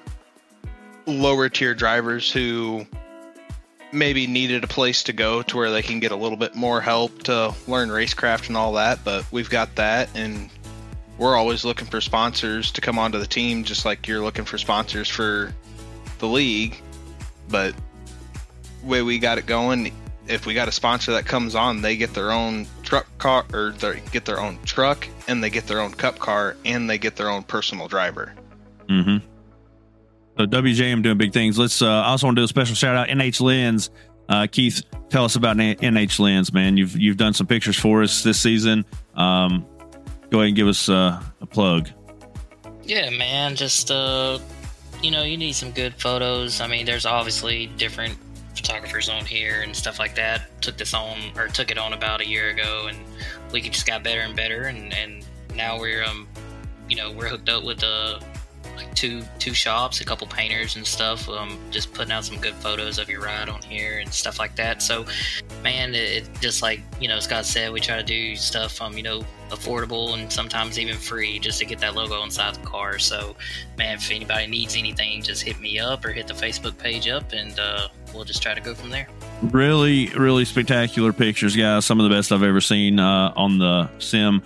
[SPEAKER 8] lower tier drivers who maybe needed a place to go to where they can get a little bit more help to learn racecraft and all that. But we've got that, and we're always looking for sponsors to come onto the team, just like you're looking for sponsors for the league. But way we got it going, if we got a sponsor that comes on, they get their own truck car or they get their own truck, and they get their own cup car, and they get their own personal driver.
[SPEAKER 1] Mm-hmm. So WJM doing big things. Let's. Uh, I also want to do a special shout out NH Lens. Uh, Keith, tell us about NH Lens, man. You've you've done some pictures for us this season. Um, go ahead and give us uh, a plug.
[SPEAKER 3] Yeah, man. Just uh, you know, you need some good photos. I mean, there's obviously different photographers on here and stuff like that. Took this on or took it on about a year ago, and we just got better and better. And and now we're um, you know, we're hooked up with a like two two shops, a couple painters and stuff. Um, just putting out some good photos of your ride on here and stuff like that. So, man, it, it just like you know Scott said, we try to do stuff um you know affordable and sometimes even free just to get that logo inside the car. So, man, if anybody needs anything, just hit me up or hit the Facebook page up, and uh, we'll just try to go from there.
[SPEAKER 1] Really, really spectacular pictures, guys. Some of the best I've ever seen uh, on the sim.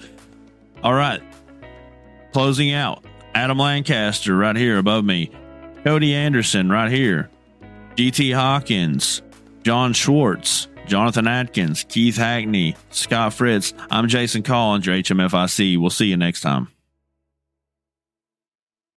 [SPEAKER 1] All right, closing out. Adam Lancaster right here above me. Cody Anderson right here. GT Hawkins, Jon Schwartz, Jonathan Adkins, Keith Hackney, Scott Fritz. I'm Jason Collins, your HMFIC. We'll see you next time.